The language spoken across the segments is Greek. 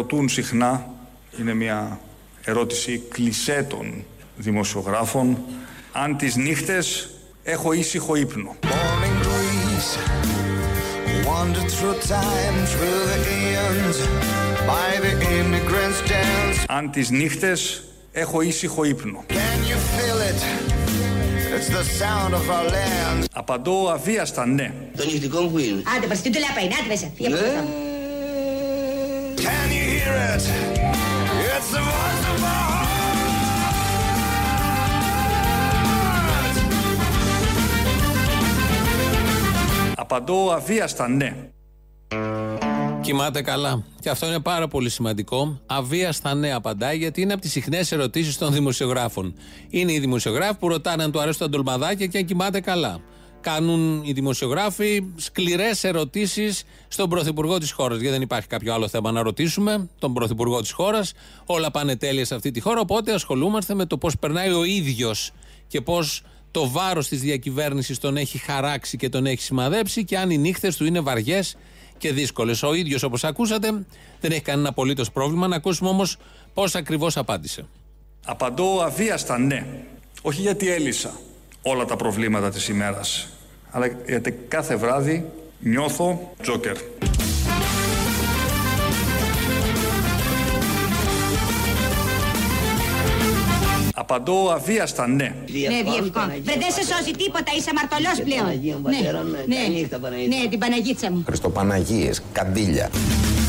Με ρωτούν συχνά, είναι μια ερώτηση κλισέ των δημοσιογράφων, αν τις νύχτες έχω ήσυχο ύπνο. Αν τις νύχτες έχω ήσυχο ύπνο. Απαντώ αβίαστα ναι. Το νυχτικό μου που είναι. Άντε, πας τι του λέει απέναντι, άντε μέσα. Φύγε από εδώ. Can you hear it? It's the voice of my heart. Απαντώ αβίαστα ναι. Κοιμάται καλά. Και αυτό είναι πάρα πολύ σημαντικό. Αβίαστα ναι απαντάει, γιατί είναι από τις συχνές ερωτήσεις των δημοσιογράφων. Είναι οι δημοσιογράφοι που ρωτάνε αν του αρέσουν τα ντολμαδάκια και αν κοιμάται καλά. Κάνουν οι δημοσιογράφοι σκληρές ερωτήσεις στον πρωθυπουργό της χώρας. Γιατί δεν υπάρχει κάποιο άλλο θέμα να ρωτήσουμε τον πρωθυπουργό της χώρας. Όλα πάνε τέλεια σε αυτή τη χώρα. Οπότε ασχολούμαστε με το πώς περνάει ο ίδιος και πώς το βάρος της διακυβέρνησης τον έχει χαράξει και τον έχει σημαδέψει και αν οι νύχτες του είναι βαριές και δύσκολες. Ο ίδιος, όπως ακούσατε, δεν έχει κανένα απολύτως πρόβλημα. Να ακούσουμε όμως πώς ακριβώς απάντησε. Απαντώ αβίαστα ναι. Όχι γιατί έλυσα όλα τα προβλήματα της ημέρας, αλλά γιατί κάθε βράδυ νιώθω τζόκερ. Απαντώ αβίαστα ναι. Ναι, διευκό. Βρε, δεν σε σώζει τίποτα, είσαι αμαρτωλός πλέον. Παναγία μου, πατέρα μου, ναι, καληνύχτα, Παναγίτσα. ναι, την Παναγίτσα μου. Χριστοπαναγίες, καντήλια.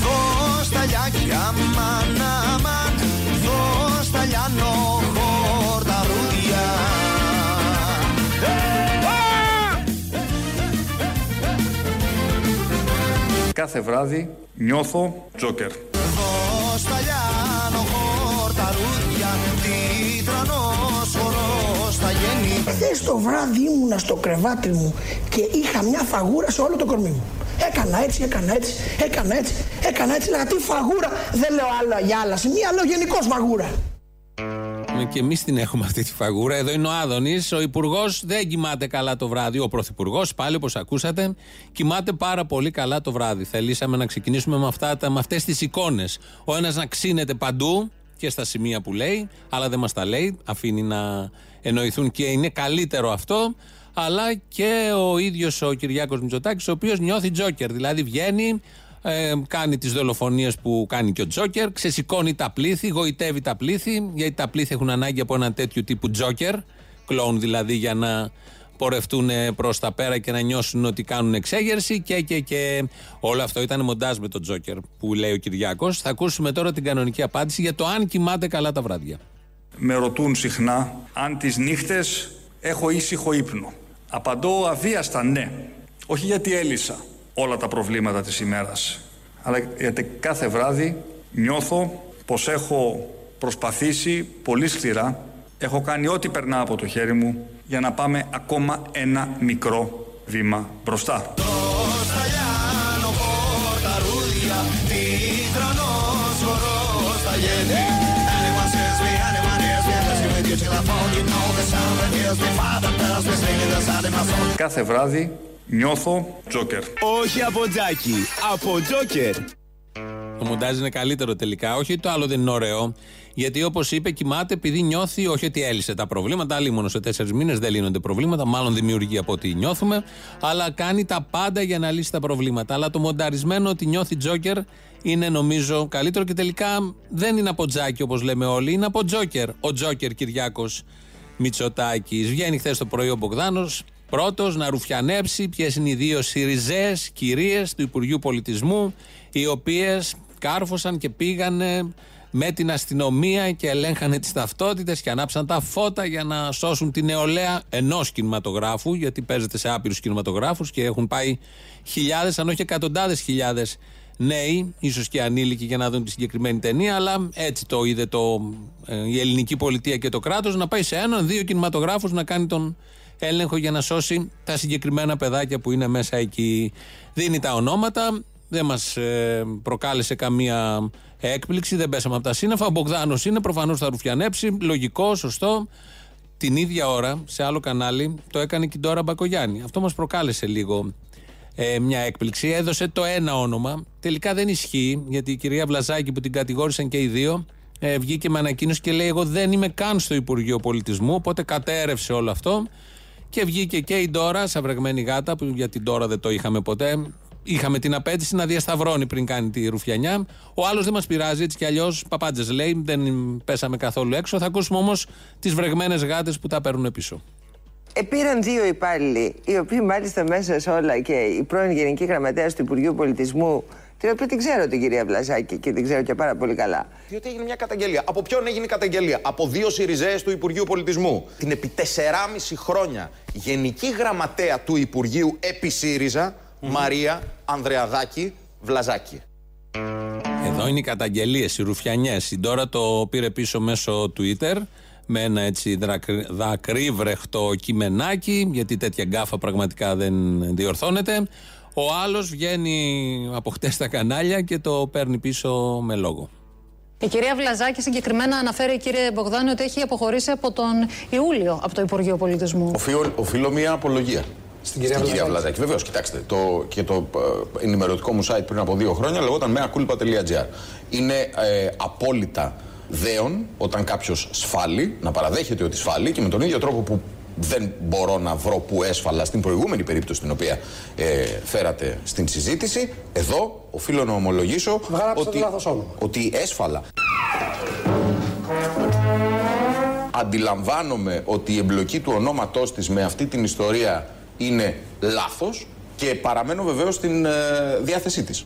Δώσ' τα λιάκια, αμάν, αμάν. Δώσ' τα λιάνο, Κάθε βράδυ νιώθω τζόκερ. Δώσ' τα λιάνο, χορταρούδια. Τι τρανός χορός θα γίνει. Χθες το βράδυ ήμουνα στο κρεβάτι μου και είχα μια φαγούρα σε όλο το κορμί μου. Έκανα έτσι, έκανα έτσι, έκανα έτσι, έκανα έτσι. Λέγα τι φαγούρα, δεν λέω άλλο για άλλα σημεία, λέω γενικώ φαγούρα. Ε, Και εμείς την έχουμε αυτή τη φαγούρα. Εδώ είναι ο Άδωνης. Ο Υπουργός δεν κοιμάται καλά το βράδυ. Ο Πρωθυπουργός, πάλι όπως ακούσατε, κοιμάται πάρα πολύ καλά το βράδυ. Θελήσαμε να ξεκινήσουμε με, αυτά, τα- με αυτές τις εικόνες. Ο ένας να ξύνεται παντού και στα σημεία που λέει, αλλά δεν μας τα λέει. Αφήνει να εννοηθούν και είναι καλύτερο αυτό. Αλλά και ο ίδιος ο Κυριάκος Μητσοτάκης, ο οποίος νιώθει τζόκερ. Δηλαδή βγαίνει, ε, κάνει τις δολοφονίες που κάνει και ο Τζόκερ, ξεσηκώνει τα πλήθη, γοητεύει τα πλήθη, γιατί τα πλήθη έχουν ανάγκη από ένα τέτοιο τύπου Τζόκερ, κλόουν δηλαδή για να πορευτούν προς τα πέρα και να νιώσουν ότι κάνουν εξέγερση και, και, και. Όλο αυτό ήταν μοντάζ με τον Τζόκερ που λέει ο Κυριάκος. Θα ακούσουμε τώρα την κανονική απάντηση για το αν κοιμάται καλά τα βράδια. Με ρωτούν συχνά αν τις νύχτες έχω ήσυχο ύπνο; Απαντώ αβίαστα ναι. Όχι γιατί έλυσα όλα τα προβλήματα της ημέρας, αλλά γιατί κάθε βράδυ νιώθω πως έχω προσπαθήσει πολύ σκληρά, έχω κάνει ό,τι περνά από το χέρι μου για να πάμε ακόμα ένα μικρό βήμα μπροστά. Δώσ' τα λιάνο, χορταρούδια. Τι τρανός χορός θα γίνει. Anyone says me, anyone hears me. Listen with you till I fall. You know the sound that heals me. Father tells me, singing the sound in my soul. Κάθε βράδυ νιώθω τζόκερ. Όχι από τζάκι, από τζόκερ. Το μοντάζ είναι καλύτερο τελικά. Όχι το άλλο δεν είναι ωραίο. Γιατί όπως είπε, κοιμάται επειδή νιώθει, όχι ότι έλυσε τα προβλήματα. Άλλοι μόνο σε τέσσερις μήνες δεν λύνονται προβλήματα. Μάλλον δημιουργεί από ό,τι νιώθουμε. Αλλά κάνει τα πάντα για να λύσει τα προβλήματα. Αλλά το μονταρισμένο ότι νιώθει Τζόκερ είναι νομίζω καλύτερο και τελικά δεν είναι από τζάκι όπως λέμε όλοι. Είναι από Τζόκερ. Ο Τζόκερ Κυριάκος Μητσοτάκης. Βγαίνει χθες το πρωί ο Μπογδάνος πρώτος να ρουφιανέψει ποιες είναι οι δύο σιριζές κυρίες του Υπουργείου Πολιτισμού, οι οποίες κάρφωσαν και πήγανε με την αστυνομία και ελέγχανε τις ταυτότητες και ανάψαν τα φώτα για να σώσουν την νεολαία ενός κινηματογράφου, γιατί παίζεται σε άπειρους κινηματογράφους και έχουν πάει χιλιάδες, αν όχι εκατοντάδες χιλιάδες νέοι, ίσως και ανήλικοι για να δουν τη συγκεκριμένη ταινία, αλλά έτσι το είδε το, ε, η ελληνική πολιτεία και το κράτος να πάει σε έναν, δύο κινηματογράφους να κάνει τον έλεγχο για να σώσει τα συγκεκριμένα παιδάκια που είναι μέσα εκεί. Δίνει τα ονόματα, δεν μας προκάλεσε καμία έκπληξη, δεν πέσαμε από τα σύννεφα. Ο Μπογδάνος είναι, προφανώς θα ρουφιανέψει, λογικό, σωστό. Την ίδια ώρα, σε άλλο κανάλι, το έκανε και η Ντόρα Μπακογιάννη. Αυτό μας προκάλεσε λίγο ε, μια έκπληξη. Έδωσε το ένα όνομα. Τελικά δεν ισχύει, γιατί η κυρία Βλαζάκη που την κατηγόρησαν και οι δύο, ε, βγήκε με ανακοίνωση και λέει: Εγώ δεν είμαι καν στο Υπουργείο Πολιτισμού. Οπότε κατέρευσε όλο αυτό. Και βγήκε και η Ντόρα, σαν βρεγμένη γάτα, που για την Ντόρα δεν το είχαμε ποτέ. Είχαμε την απέτηση να διασταυρώνει πριν κάνει τη ρουφιανιά. Ο άλλος δεν μας πειράζει, έτσι κι αλλιώς παπάντζες λέει, δεν πέσαμε καθόλου έξω. Θα ακούσουμε όμως τις βρεγμένες γάτες που τα παίρνουν πίσω. Επήραν δύο υπάλληλοι, οι οποίοι μάλιστα μέσα σε όλα και η πρώην Γενική Γραμματέας του Υπουργείου Πολιτισμού, την οποία την ξέρω την κυρία Βλαζάκη και την ξέρω και πάρα πολύ καλά. Διότι έγινε μια καταγγελία. Από ποιον έγινε η καταγγελία, Από δύο Σιριζέες του Υπουργείου Πολιτισμού. Την επί 4,5 χρόνια Γενική Γραμματέα του Υπουργείου επί ΣΥΡΙΖΑ, Μαρία Ανδρεαδάκη Βλαζάκη. Εδώ είναι οι καταγγελίες, οι ρουφιανιές. Η Ντόρα το πήρε πίσω μέσω Twitter με ένα έτσι δρακρυ- δακρύβρεχτο κειμενάκι, γιατί τέτοια γκάφα πραγματικά δεν διορθώνεται. Ο άλλος βγαίνει από χτες στα κανάλια και το παίρνει πίσω με λόγο. Η κυρία Βλαζάκη συγκεκριμένα αναφέρει, κύριε Μπογδάνη, ότι έχει αποχωρήσει από τον Ιούλιο από το Υπουργείο Πολιτισμού. Οφείλω, οφείλω μια απολογία. Στην κυρία Βλαζάκη. Βλαζάκη. Βεβαίως, κοιτάξτε. Το, και το ε, ενημερωτικό μου site πριν από δύο χρόνια λεγόταν meaculpa.gr. Είναι ε, απόλυτα δέον όταν κάποιος σφάλει, να παραδέχεται ότι σφάλει και με τον ίδιο τρόπο που δεν μπορώ να βρω που έσφαλα στην προηγούμενη περίπτωση την οποία ε, φέρατε στην συζήτηση. Εδώ οφείλω να ομολογήσω Γράψτε το ότι, λάθος όνομα. ότι έσφαλα. Αντιλαμβάνομαι ότι η εμπλοκή του ονόματός της με αυτή την ιστορία είναι λάθος και παραμένω βεβαίως στην ε, διάθεσή της.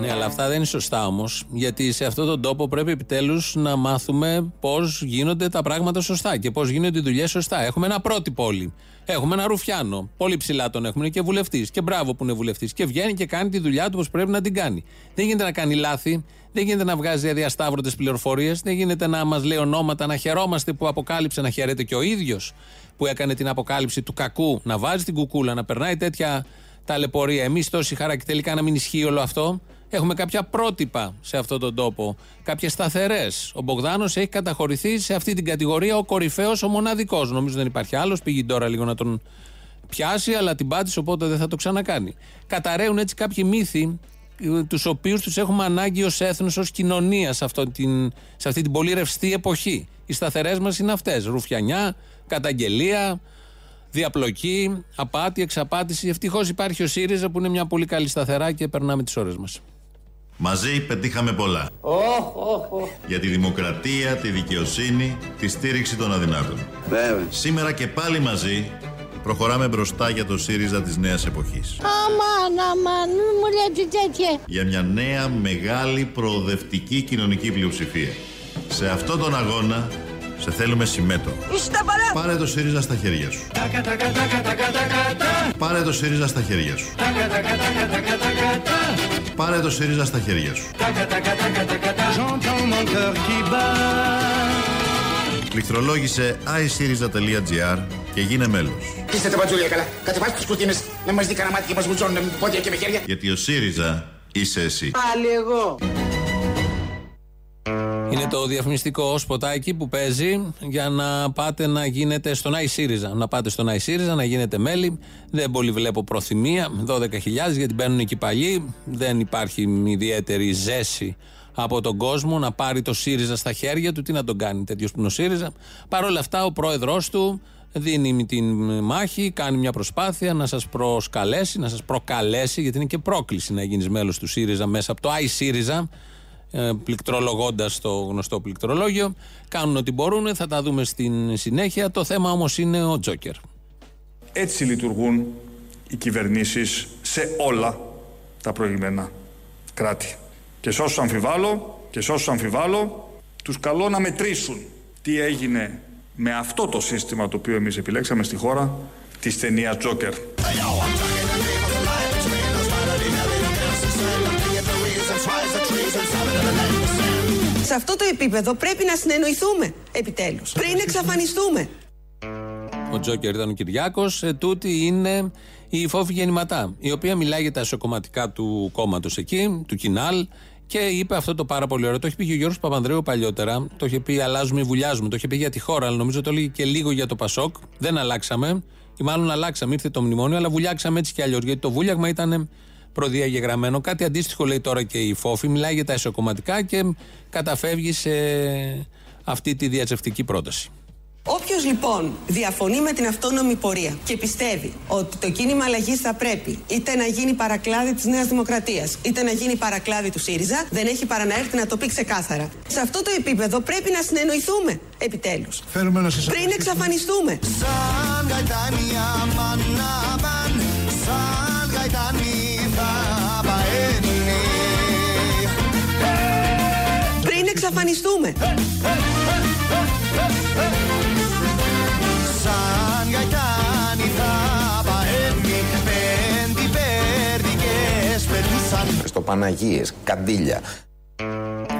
Ναι, αλλά αυτά δεν είναι σωστά όμως. Γιατί σε αυτόν τον τόπο πρέπει επιτέλους να μάθουμε πώς γίνονται τα πράγματα σωστά και πώς γίνονται οι δουλειές σωστά. Έχουμε ένα πρότυπο όλοι. Έχουμε ένα ρουφιάνο. Πολύ ψηλά τον έχουμε. Είναι και βουλευτής. Και μπράβο που είναι βουλευτής. Και βγαίνει και κάνει τη δουλειά του όπως πρέπει να την κάνει. Δεν γίνεται να κάνει λάθη. Δεν γίνεται να βγάζει αδιασταύρωτε πληροφορίες. Δεν γίνεται να μας λέει ονόματα, να χαιρόμαστε που αποκάλυψε, να χαίρεται και ο ίδιος που έκανε την αποκάλυψη του κακού, να βάζει την κουκούλα, να περνάει τέτοια ταλαιπωρία. Εμείς τόση χαρά και τελικά να μην ισχύει όλο αυτό. Έχουμε κάποια πρότυπα σε αυτόν τον τόπο. Κάποιες σταθερές. Ο Μπογδάνος έχει καταχωρηθεί σε αυτή την κατηγορία ο κορυφαίος, ο μοναδικός. Νομίζω δεν υπάρχει άλλος. Πήγε τώρα λίγο να τον πιάσει, αλλά την πάτησε, οπότε δεν θα το ξανακάνει. Καταραίουν έτσι κάποιοι μύθοι, τους οποίους τους έχουμε ανάγκη ως έθνος, ως κοινωνία σε, αυτό την- σε αυτή την πολύ ρευστή εποχή. Οι σταθερές μας είναι αυτές. Ρουφιανιά, καταγγελία, διαπλοκή, απάτη, εξαπάτηση. Ευτυχώς υπάρχει ο ΣΥΡΙΖΑ που είναι μια πολύ καλή σταθερά και περνάμε τις ώρες μας. Μαζί πετύχαμε πολλά. Για τη δημοκρατία, τη δικαιοσύνη, τη στήριξη των αδυνάτων. Βέβαια. Σήμερα και πάλι μαζί προχωράμε μπροστά για το ΣΥΡΙΖΑ της νέας εποχής. Αμάν, αμάν, μην μου λέτε τέτοια. Για μια νέα μεγάλη προοδευτική κοινωνική πλειοψηφία. Σε αυτόν τον αγώνα σε θέλουμε συμμέτοχο. Είστε παρά! Πάρε το ΣΥΡΙΖΑ στα χέρια σου. Πάρε το ΣΥΡΙΖΑ στα χέρια σου. Πάρε το ΣΥΡΙΖΑ στα χέρια σου. Πληκτρολόγησε iSyriza.gr και γίνε μέλος. Είστε τα μπατζούλια καλά. Κατεβάστε τις κουρτίνες να μας δει κανένα μάτι και μας βουτζώνουν με πόδια και με χέρια. Γιατί ο ΣΥΡΙΖΑ είσαι εσύ. Πάλι εγώ. Είναι το διαφημιστικό σποτάκι που παίζει για να πάτε να γίνετε στον iSyriza. Να πάτε στον iSyriza, να γίνετε μέλη. Δεν πολύ βλέπω προθυμία. 12.000 γιατί μπαίνουν εκεί παλιοί. Δεν υπάρχει ιδιαίτερη ζέση από τον κόσμο να πάρει το ΣΥΡΙΖΑ στα χέρια του. Τι να τον κάνει τέτοιος που είναι ο ΣΥΡΙΖΑ. Παρ' όλα αυτά, ο πρόεδρός του δίνει την μάχη, κάνει μια προσπάθεια να σας προσκαλέσει, να σας προκαλέσει, γιατί είναι και πρόκληση να γίνεις μέλος του ΣΥΡΙΖΑ μέσα από το iSyriza ε, πληκτρολογώντας το γνωστό πληκτρολόγιο. Κάνουν ό,τι μπορούν, θα τα δούμε στην συνέχεια. Το θέμα όμως είναι ο Τζόκερ. Έτσι λειτουργούν οι κυβερνήσεις σε όλα τα προηγμένα κράτη. Και σε όσους αμφιβάλλω, και σε όσους αμφιβάλλω, τους καλώ να μετρήσουν τι έγινε με αυτό το σύστημα το οποίο εμείς επιλέξαμε στη χώρα της ταινίας Τζόκερ. Σε αυτό το επίπεδο πρέπει να συνεννοηθούμε, επιτέλους. Πριν εξαφανιστούμε. Ο Τζόκερ ήταν ο Κυριάκος. Ε, τούτη είναι η Φόφη Γεννηματά, η οποία μιλάει για τα εσωκομματικά του κόμματος εκεί, του Κινάλ, και είπε αυτό το πάρα πολύ ωραίο. Το έχει πει και ο Γιώργος Παπανδρέου παλιότερα. Το είχε πει Αλλάζουμε ή βουλιάζουμε. Το είχε πει για τη χώρα, αλλά νομίζω το έλεγε και λίγο για το Πασόκ. Δεν αλλάξαμε. Ή μάλλον αλλάξαμε, ήρθε το μνημόνιο, αλλά βουλιάξαμε έτσι κι αλλιώς. Γιατί το βούλιαγμα ήταν προδιαγεγραμμένο. Κάτι αντίστοιχο λέει τώρα και η Φόφη. Μιλάει για τα εσωκομματικά και καταφεύγει σε αυτή τη διατσευτική πρόταση. Όποιος λοιπόν διαφωνεί με την αυτόνομη πορεία και πιστεύει ότι το κίνημα αλλαγής θα πρέπει είτε να γίνει παρακλάδι της Νέας Δημοκρατίας είτε να γίνει παρακλάδι του ΣΥΡΙΖΑ, δεν έχει παρά να έρθει να το πει ξεκάθαρα. Σε αυτό το επίπεδο πρέπει να συνεννοηθούμε επιτέλους. Φέρουμε να σας Πριν εξαφανιστούμε. Σαν γαϊτάνια μανάβαν Σαν γαϊτάνι εξαφανιστούμε. Σαν γαϊτάνι θα παένει Πέντι πέρδικες πετούσαν Στο Παναγίες, καντήλια.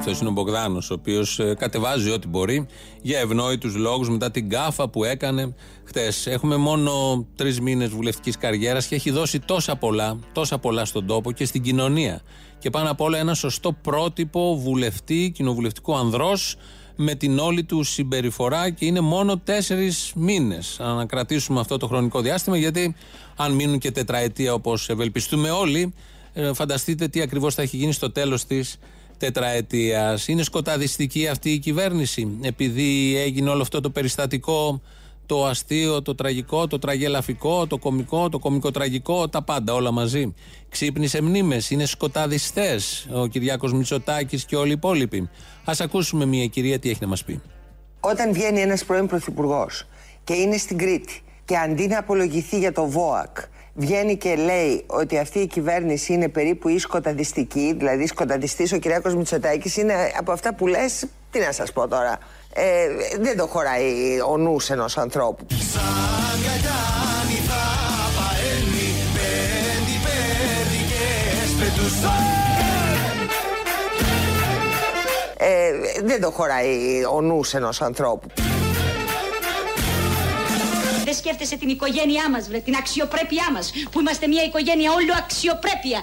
Αυτό είναι ο Μπογδάνος, ο οποίος κατεβάζει ό,τι μπορεί για ευνόητους λόγους μετά την κάφα που έκανε χτες. Έχουμε μόνο τρεις μήνες βουλευτικής καριέρας και έχει δώσει τόσα πολλά, τόσα πολλά στον τόπο και στην κοινωνία. Και πάνω απ' όλα ένα σωστό πρότυπο βουλευτή, κοινοβουλευτικού ανδρός με την όλη του συμπεριφορά και είναι μόνο τέσσερις μήνες. Να κρατήσουμε αυτό το χρονικό διάστημα, γιατί αν μείνουν και τετραετία όπως ευελπιστούμε όλοι, ε, φανταστείτε τι ακριβώς θα έχει γίνει στο τέλος της τετραετίας. Είναι σκοταδιστική αυτή η κυβέρνηση, επειδή έγινε όλο αυτό το περιστατικό, το αστείο, το τραγικό, το τραγελαφικό, το κομικό, το κομικοτραγικό, τα πάντα όλα μαζί. Ξύπνησε μνήμες, είναι σκοταδιστές ο Κυριάκος Μητσοτάκης και όλοι οι υπόλοιποι. Α ακούσουμε μια κυρία τι έχει να μας πει. Όταν βγαίνει ένας πρώην πρωθυπουργός και είναι στην Κρήτη και αντί να απολογηθεί για το ΒΟΑΚ βγαίνει και λέει ότι αυτή η κυβέρνηση είναι περίπου ή σκοταδιστική, δηλαδή σκοταδιστής ο Κυριάκος Μητσοτάκης είναι από αυτά που λες, τι να σας πω τώρα, ε, δεν το χωράει ο νους ενός ανθρώπου. Σαν γαϊτάνι θα παένει Πέντι πέρδικες πετούσαν Ε, δεν το χωράει ο νους ενός ανθρώπου. Δεν σκέφτεσαι την οικογένειά μας, βρε, την αξιοπρέπειά μας, που είμαστε μια οικογένεια όλο αξιοπρέπεια.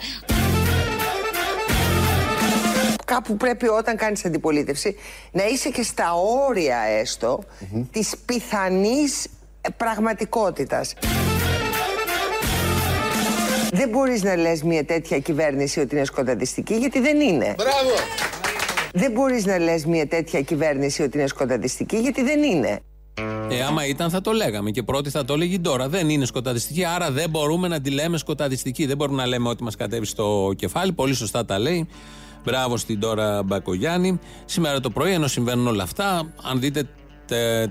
Κάπου πρέπει όταν κάνεις αντιπολίτευση να είσαι και στα όρια έστω της πιθανής ε, πραγματικότητας. Δεν μπορείς να λες μια τέτοια κυβέρνηση ότι είναι σκοταδιστική γιατί δεν είναι. Μπράβο Δεν μπορείς να λες μια τέτοια κυβέρνηση ότι είναι σκοταδιστική γιατί δεν είναι. Ε, άμα ήταν θα το λέγαμε και πρώτη θα το έλεγε τώρα. Δεν είναι σκοταδιστική, άρα δεν μπορούμε να τη λέμε σκοταδιστική. Δεν μπορούμε να λέμε ότι μας κατέβει στο κεφάλι. Πολύ σωστά τα λέει. Μπράβο στην τώρα Μπακογιάννη. Σήμερα το πρωί, ενώ συμβαίνουν όλα αυτά, αν δείτε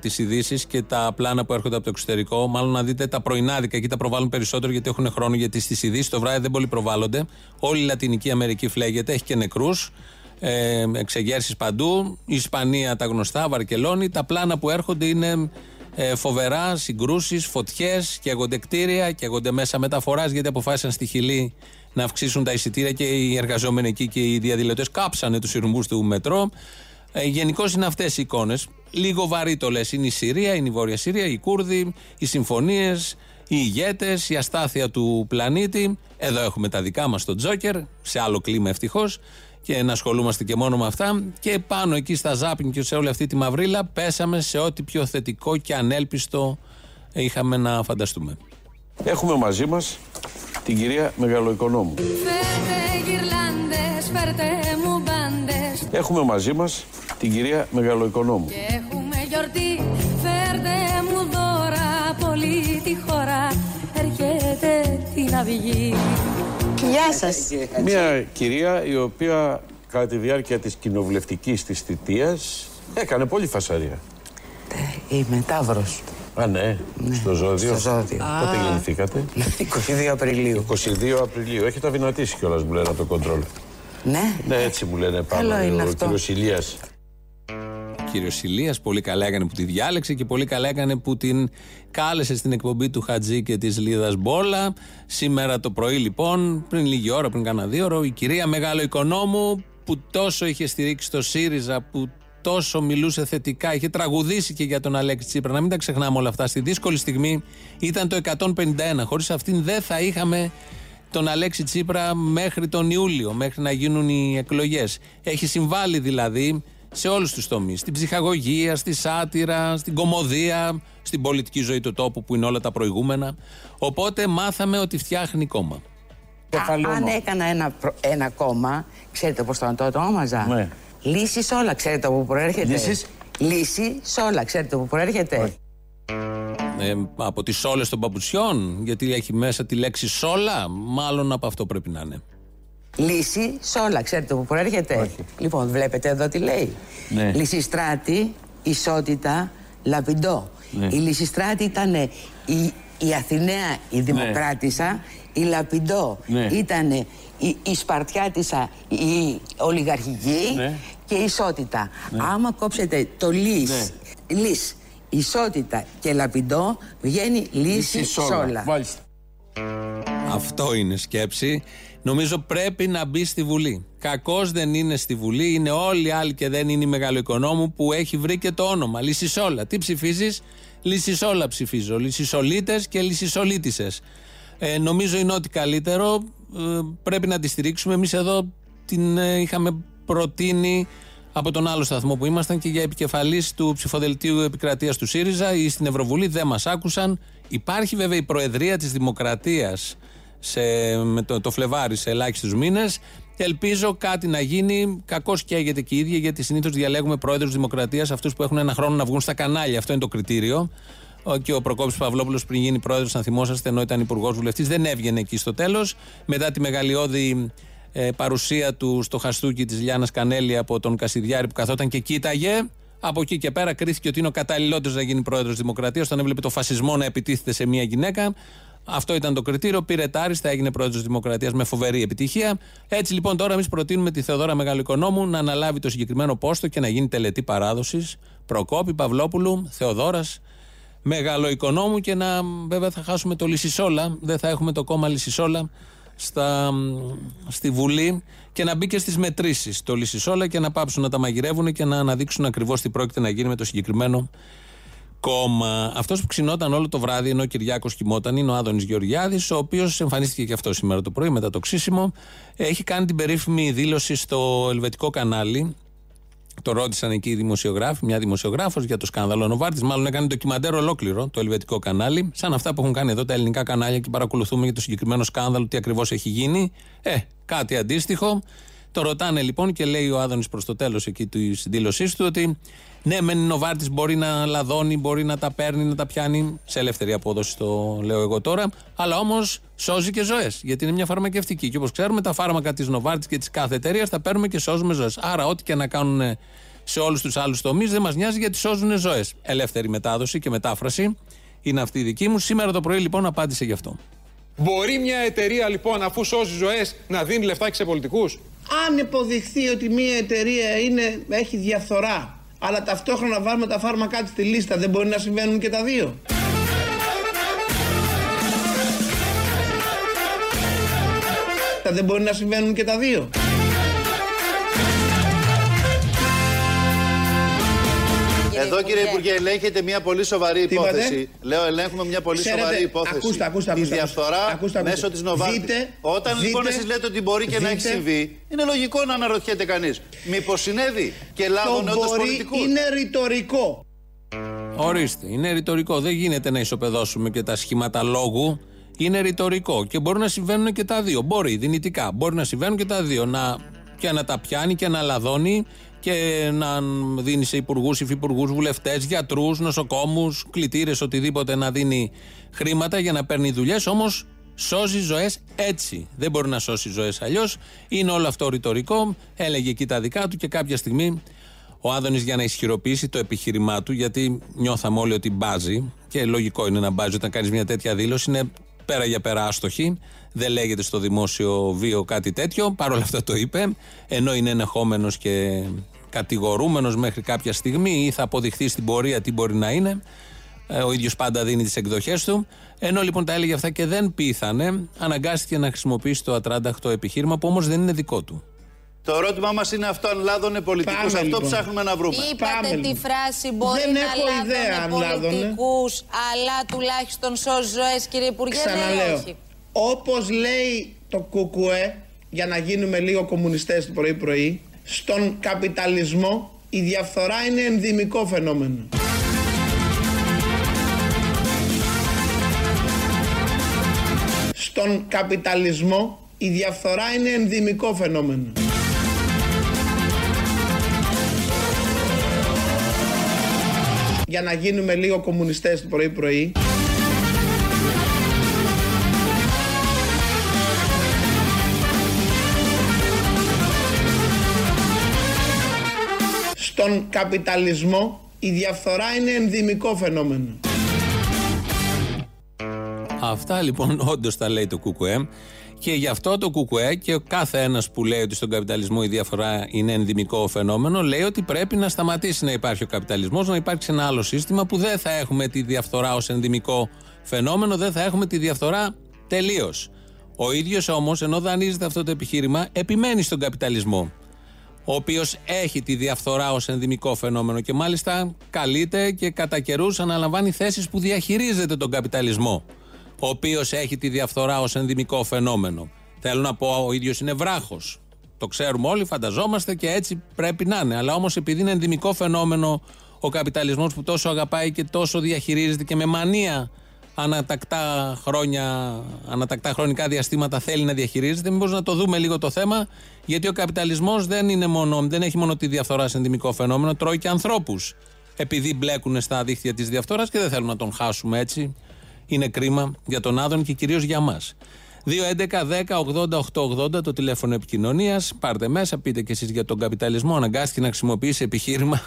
τις ειδήσεις και τα πλάνα που έρχονται από το εξωτερικό, μάλλον να δείτε τα πρωινάδικα, εκεί τα προβάλλουν περισσότερο γιατί έχουν χρόνο. Γιατί στι ειδήσεις το βράδυ δεν πολύ προβάλλονται. Όλη η Λατινική Αμερική φλέγεται, έχει και νεκρούς ε, εξεγέρσεις παντού. Η Ισπανία τα γνωστά, Βαρκελόνη. Τα πλάνα που έρχονται είναι ε, φοβερά, συγκρούσεις, φωτιές, καίγονται κτίρια, καίγονται μέσα μεταφοράς γιατί αποφάσισαν στη Χιλή να αυξήσουν τα εισιτήρια και οι εργαζόμενοι εκεί και οι διαδηλωτές κάψανε τους ηρμούς του μετρό. Ε, Γενικώς είναι αυτές οι εικόνες. Λίγο βαρύ το λες. Είναι η Συρία, είναι η Βόρεια Συρία, οι Κούρδοι, οι συμφωνίες, οι ηγέτες, η αστάθεια του πλανήτη. Εδώ έχουμε τα δικά μας στο Τζόκερ, σε άλλο κλίμα ευτυχώς και να ασχολούμαστε και μόνο με αυτά. Και πάνω εκεί στα ζάπινγκ και σε όλη αυτή τη μαυρίλα πέσαμε σε ό,τι πιο θετικό και ανέλπιστο είχαμε να φανταστούμε. Έχουμε μαζί μας την κυρία Μεγαλοοικονόμου. Φέρτε γυρλάντες, φέρτε μου μπάντες Έχουμε μαζί μας την κυρία Μεγαλοοικονόμου. Και έχουμε γιορτή, φέρτε μου δώρα Πολύ τη χώρα, έρχεται την αυγή Γεια σας. Μια κυρία η οποία κατά τη διάρκεια της κοινοβουλευτικής της θητείας έκανε πολύ φασαρία. Είμαι Ταύρος. Α, ναι, στο ζώδιο. Στο ζώδιο. Πότε Α. γεννηθήκατε. 22 Απριλίου. 22 Απριλίου. Έχετε αδυνατήσει κιόλας μου λένε από το κοντρόλ. Ναι. Ναι, έτσι μου λένε πάνω. Καλό είναι ο αυτό. κύριος Ηλίας. Κύριος Ηλίας, πολύ καλά έκανε που τη διάλεξε και πολύ καλά έκανε που την κάλεσε στην εκπομπή του Χατζή και της Λίδας Μπόλα. Σήμερα το πρωί, λοιπόν, πριν λίγη ώρα, πριν κάνα δύο ώρα, η κυρία Μεγάλο Οικονόμου που τόσο είχε στηρίξει το ΣΥΡΙΖΑ, που τόσο μιλούσε θετικά, είχε τραγουδήσει και για τον Αλέξη Τσίπρα. Να μην τα ξεχνάμε όλα αυτά. Στη δύσκολη στιγμή ήταν το 151. Χωρίς αυτήν δεν θα είχαμε τον Αλέξη Τσίπρα μέχρι τον Ιούλιο, μέχρι να γίνουν οι εκλογές. Έχει συμβάλει δηλαδή σε όλους τους τομείς. Στην ψυχαγωγία, στη σάτυρα, στην κομμωδία, στην πολιτική ζωή του τόπου που είναι όλα τα προηγούμενα. Οπότε μάθαμε ότι φτιάχνει κόμμα. Α, αν έκανα ένα, προ- ένα κόμμα, ξέρετε πώς θα το ονόμαζα. Ναι. Λύση όλα, ξέρετε από πού προέρχεται; Λύσεις; Λύση όλα, ξέρετε από πού προέρχεται; Ε, από τις σόλε των παπουτσιών, γιατί έχει μέσα τη λέξη σόλα, μάλλον από αυτό πρέπει να είναι. Λύση όλα, ξέρετε από πού προέρχεται; Λοιπόν, βλέπετε εδώ τι λέει. Ναι. Λυσιστράτη, ισότητα, λαπιντό. Ναι. Η Λυσιστράτη ήταν η, η Αθηναία, η Δημοκράτησα, η Λαπιντό Ναι. ήταν η, η Σπαρτιάτισσα, η ολιγαρχική Ναι. και η ισότητα. Ναι. Άμα κόψετε το λύς, λύς, ισότητα και λαπιντό, βγαίνει λύση σόλα. Μάλιστα. Αυτό είναι σκέψη. Νομίζω πρέπει να μπει στη Βουλή. Κακός δεν είναι στη Βουλή, είναι όλοι οι άλλοι και δεν είναι η μεγαλοοικονόμου που έχει βρει και το όνομα. Λυσισόλα. Τι ψηφίζεις, Λυσισόλα ψηφίζω. Λυσισολίτε και λυσισολίτησε. Ε, νομίζω είναι ό,τι καλύτερο. Ε, πρέπει να τη στηρίξουμε. Εμείς εδώ την ε, είχαμε προτείνει από τον άλλο σταθμό που ήμασταν και για επικεφαλής του ψηφοδελτίου επικρατείας του ΣΥΡΙΖΑ ή στην Ευρωβουλή. Δεν μας άκουσαν. Υπάρχει βέβαια η Προεδρία της Δημοκρατίας σε, με το, το Φλεβάρι σε ελάχιστους μήνες. Ελπίζω κάτι να γίνει. Κακώς καίγεται και η ίδια, γιατί συνήθως διαλέγουμε πρόεδρους Δημοκρατίας αυτούς που έχουν ένα χρόνο να βγουν στα κανάλια. Αυτό είναι το κριτήριο. Ο- Και ο Προκόπης Παυλόπουλος πριν γίνει πρόεδρος, αν θυμόσαστε, ενώ ήταν υπουργός βουλευτής, δεν έβγαινε εκεί στο τέλος. Μετά τη μεγαλειώδη ε, παρουσία του στο χαστούκι της Λιάνας Κανέλη από τον Κασιδιάρη που καθόταν και κοίταγε. Από εκεί και πέρα κρίθηκε ότι είναι ο καταλληλότερος να γίνει πρόεδρος Δημοκρατίας, όταν έβλεπε το φασισμό να επιτίθεται σε μια γυναίκα. Αυτό ήταν το κριτήριο. Πήρε τάριστα, έγινε πρόεδρος Δημοκρατίας με φοβερή επιτυχία. Έτσι λοιπόν τώρα εμείς προτείνουμε τη Θεοδόρα Μεγαλοοικονόμου να αναλάβει το συγκεκριμένο πόστο και να γίνει τελετή παράδοσης. Προκόπη Παυλόπουλου, Θεοδόρας Μεγαλοοικονόμου και να βέβαια θα χάσουμε το Λυσισόλα. Δεν θα έχουμε το κόμμα Λυσισόλα στα, στη Βουλή και να μπει και στις μετρήσεις το Λυσισόλα και να πάψουν να τα μαγειρεύουν και να αναδείξουν ακριβώς τι πρόκειται να γίνει με το συγκεκριμένο κόμμα. Αυτός που ξυνόταν όλο το βράδυ, ενώ ο Κυριάκος κοιμόταν, είναι ο Άδωνης Γεωργιάδης, ο οποίος εμφανίστηκε και αυτό σήμερα το πρωί μετά το ξύσιμο. Έχει κάνει την περίφημη δήλωση στο ελβετικό κανάλι. Το ρώτησαν εκεί οι δημοσιογράφοι, μια δημοσιογράφος για το σκάνδαλο Νοβάρτης. Μάλλον έκανε ντοκιμαντέρ ολόκληρο το ελβετικό κανάλι, σαν αυτά που έχουν κάνει εδώ τα ελληνικά κανάλια και παρακολουθούμε για το συγκεκριμένο σκάνδαλο, τι ακριβώς έχει γίνει. Ε, κάτι αντίστοιχο. Το ρωτάνε λοιπόν και λέει ο Άδωνης προς το τέλος εκεί της δήλωσής του ότι ναι, μεν ο Νοβάρτη μπορεί να λαδώνει, μπορεί να τα παίρνει, να τα πιάνει σε ελεύθερη απόδοση, το λέω εγώ τώρα, αλλά όμως σώζει και ζωές. Γιατί είναι μια φαρμακευτική. Και όπως ξέρουμε, τα φάρμακα της Νοβάρτη και της κάθε εταιρείας τα παίρνουμε και σώζουμε ζωές. Άρα, ό,τι και να κάνουν σε όλους τους άλλους τομείς δεν μας νοιάζει γιατί σώζουν ζωές. Ελεύθερη μετάδοση και μετάφραση είναι αυτή η δική μου. Σήμερα το πρωί λοιπόν απάντησε γι' αυτό. Μπορεί μια εταιρεία λοιπόν, αφού σώζει ζωές, να δίνει λεφτά και σε πολιτικούς; Αν υποδειχθεί ότι μια εταιρεία είναι, έχει διαφθορά, αλλά ταυτόχρονα βάλουμε τα φάρμακά της στη λίστα, δεν μπορεί να συμβαίνουν και τα δύο. Δεν μπορεί να συμβαίνουν και τα δύο. Εδώ κύριε Υπουργέ, ελέγχετε μια πολύ σοβαρή Τι είπατε; υπόθεση. Λέω, ελέγχουμε μια πολύ Ξέρετε, σοβαρή υπόθεση. ακούστε, ακούστε, ακούστε, Τη διαφθορά ακούστε, ακούστε. μέσω της Νοβάρτη. Δείτε, Όταν λοιπόν δείτε, εσείς λέτε ότι μπορεί και να έχει δείτε. συμβεί, είναι λογικό να αναρωτιέται κανείς. Μήπως συνέβη και λάβωνε Το όντω μπορεί πολιτικούς; είναι ρητορικό. Ορίστε, είναι ρητορικό. Δεν γίνεται να ισοπεδώσουμε και τα σχήματα λόγου. Είναι ρητορικό και μπορεί να συμβαίνουν και τα δύο. Μπορεί, δυνητικά. Μπορεί να συμβαίνουν και τα δύο. Να, και να τα πιάνει και να λαδώνει και να δίνει σε υπουργούς, υφυπουργούς, βουλευτές, γιατρούς, νοσοκόμους, κλητήρες, οτιδήποτε να δίνει χρήματα για να παίρνει δουλειές. Όμως σώζει ζωές έτσι. Δεν μπορεί να σώσει ζωές αλλιώς. Είναι όλο αυτό ρητορικό. Έλεγε εκεί τα δικά του και κάποια στιγμή ο Άδωνης για να ισχυροποιήσει το επιχείρημά του, γιατί νιώθαμε όλοι ότι μπάζει, και λογικό είναι να μπάζει όταν κάνεις μια τέτοια δήλωση, είναι πέρα για πέρα άστοχη. Δεν λέγεται στο δημόσιο βίο κάτι τέτοιο. Παρ' όλα αυτά το είπε, ενώ είναι ενεχόμενος και κατηγορούμενος μέχρι κάποια στιγμή ή θα αποδειχθεί στην πορεία τι μπορεί να είναι. Ε, Ο ίδιος πάντα δίνει τις εκδοχές του. Ενώ λοιπόν τα έλεγε αυτά και δεν πείθανε, αναγκάστηκε να χρησιμοποιήσει το ατράνταχτο επιχείρημα που όμως δεν είναι δικό του. Το ερώτημά μας είναι αυτό, αν λάδωνε πολιτικούς. Πάμε, Αυτό λοιπόν. ψάχνουμε να βρούμε. Είπατε Πάμε, τη λοιπόν. φράση μπορεί Δεν να έχω ιδέα αν λάδωνε λάδωνε. πολιτικούς, αλλά τουλάχιστον σώζει ζωές, κύριε Υπουργέ, ναι ή Ξαναλέω. Όχι. Όπως λέει το κουκουέ, για να γίνουμε λίγο κομμουνιστές το πρωί-πρωί, στον καπιταλισμό η διαφθορά είναι ενδυμικό φαινόμενο. Στον καπιταλισμό η διαφθορά είναι ενδυμικό φαινόμενο. Για να γίνουμε λίγο κομμουνιστές το πρωί-πρωί. Στον καπιταλισμό η διαφθορά είναι ενδυμικό φαινόμενο. Αυτά λοιπόν όντως τα λέει το ΚΚΕ. Και γι' αυτό το ΚΚΕ και ο κάθε ένας που λέει ότι στον καπιταλισμό η διαφορά είναι ενδυμικό φαινόμενο, λέει ότι πρέπει να σταματήσει να υπάρχει ο καπιταλισμός, να υπάρξει ένα άλλο σύστημα που δεν θα έχουμε τη διαφθορά ως ενδυμικό φαινόμενο, δεν θα έχουμε τη διαφθορά τελείως. Ο ίδιος όμως, ενώ δανείζεται αυτό το επιχείρημα, επιμένει στον καπιταλισμό. Ο οποίος έχει τη διαφθορά ως ενδυμικό φαινόμενο και μάλιστα καλείται και κατά καιρούς αναλαμβάνει θέσεις που διαχειρίζεται τον καπιταλισμό ο οποίος έχει τη διαφθορά ως ενδυμικό φαινόμενο. Θέλω να πω, ο ίδιος είναι βράχος. Το ξέρουμε όλοι, φανταζόμαστε και έτσι πρέπει να είναι. Αλλά όμως επειδή είναι ενδυμικό φαινόμενο ο καπιταλισμός που τόσο αγαπάει και τόσο διαχειρίζεται και με μανία ανατακτά χρόνια, ανατακτά χρονικά διαστήματα θέλει να διαχειρίζεται. Μήπως να το δούμε λίγο το θέμα, γιατί ο καπιταλισμός δεν, είναι μόνο, δεν έχει μόνο τη διαφθορά σε ενδυμικό φαινόμενο, τρώει και ανθρώπους. Επειδή μπλέκουν στα δίχτυα της διαφθοράς και δεν θέλουμε να τον χάσουμε έτσι. Είναι κρίμα για τον Άδων και κυρίως για μας. 2.11.10.80.880 το τηλέφωνο επικοινωνίας. Πάρτε μέσα, πείτε και εσείς για τον καπιταλισμό. Αναγκάστηκε να χρησιμοποιήσει επιχείρημα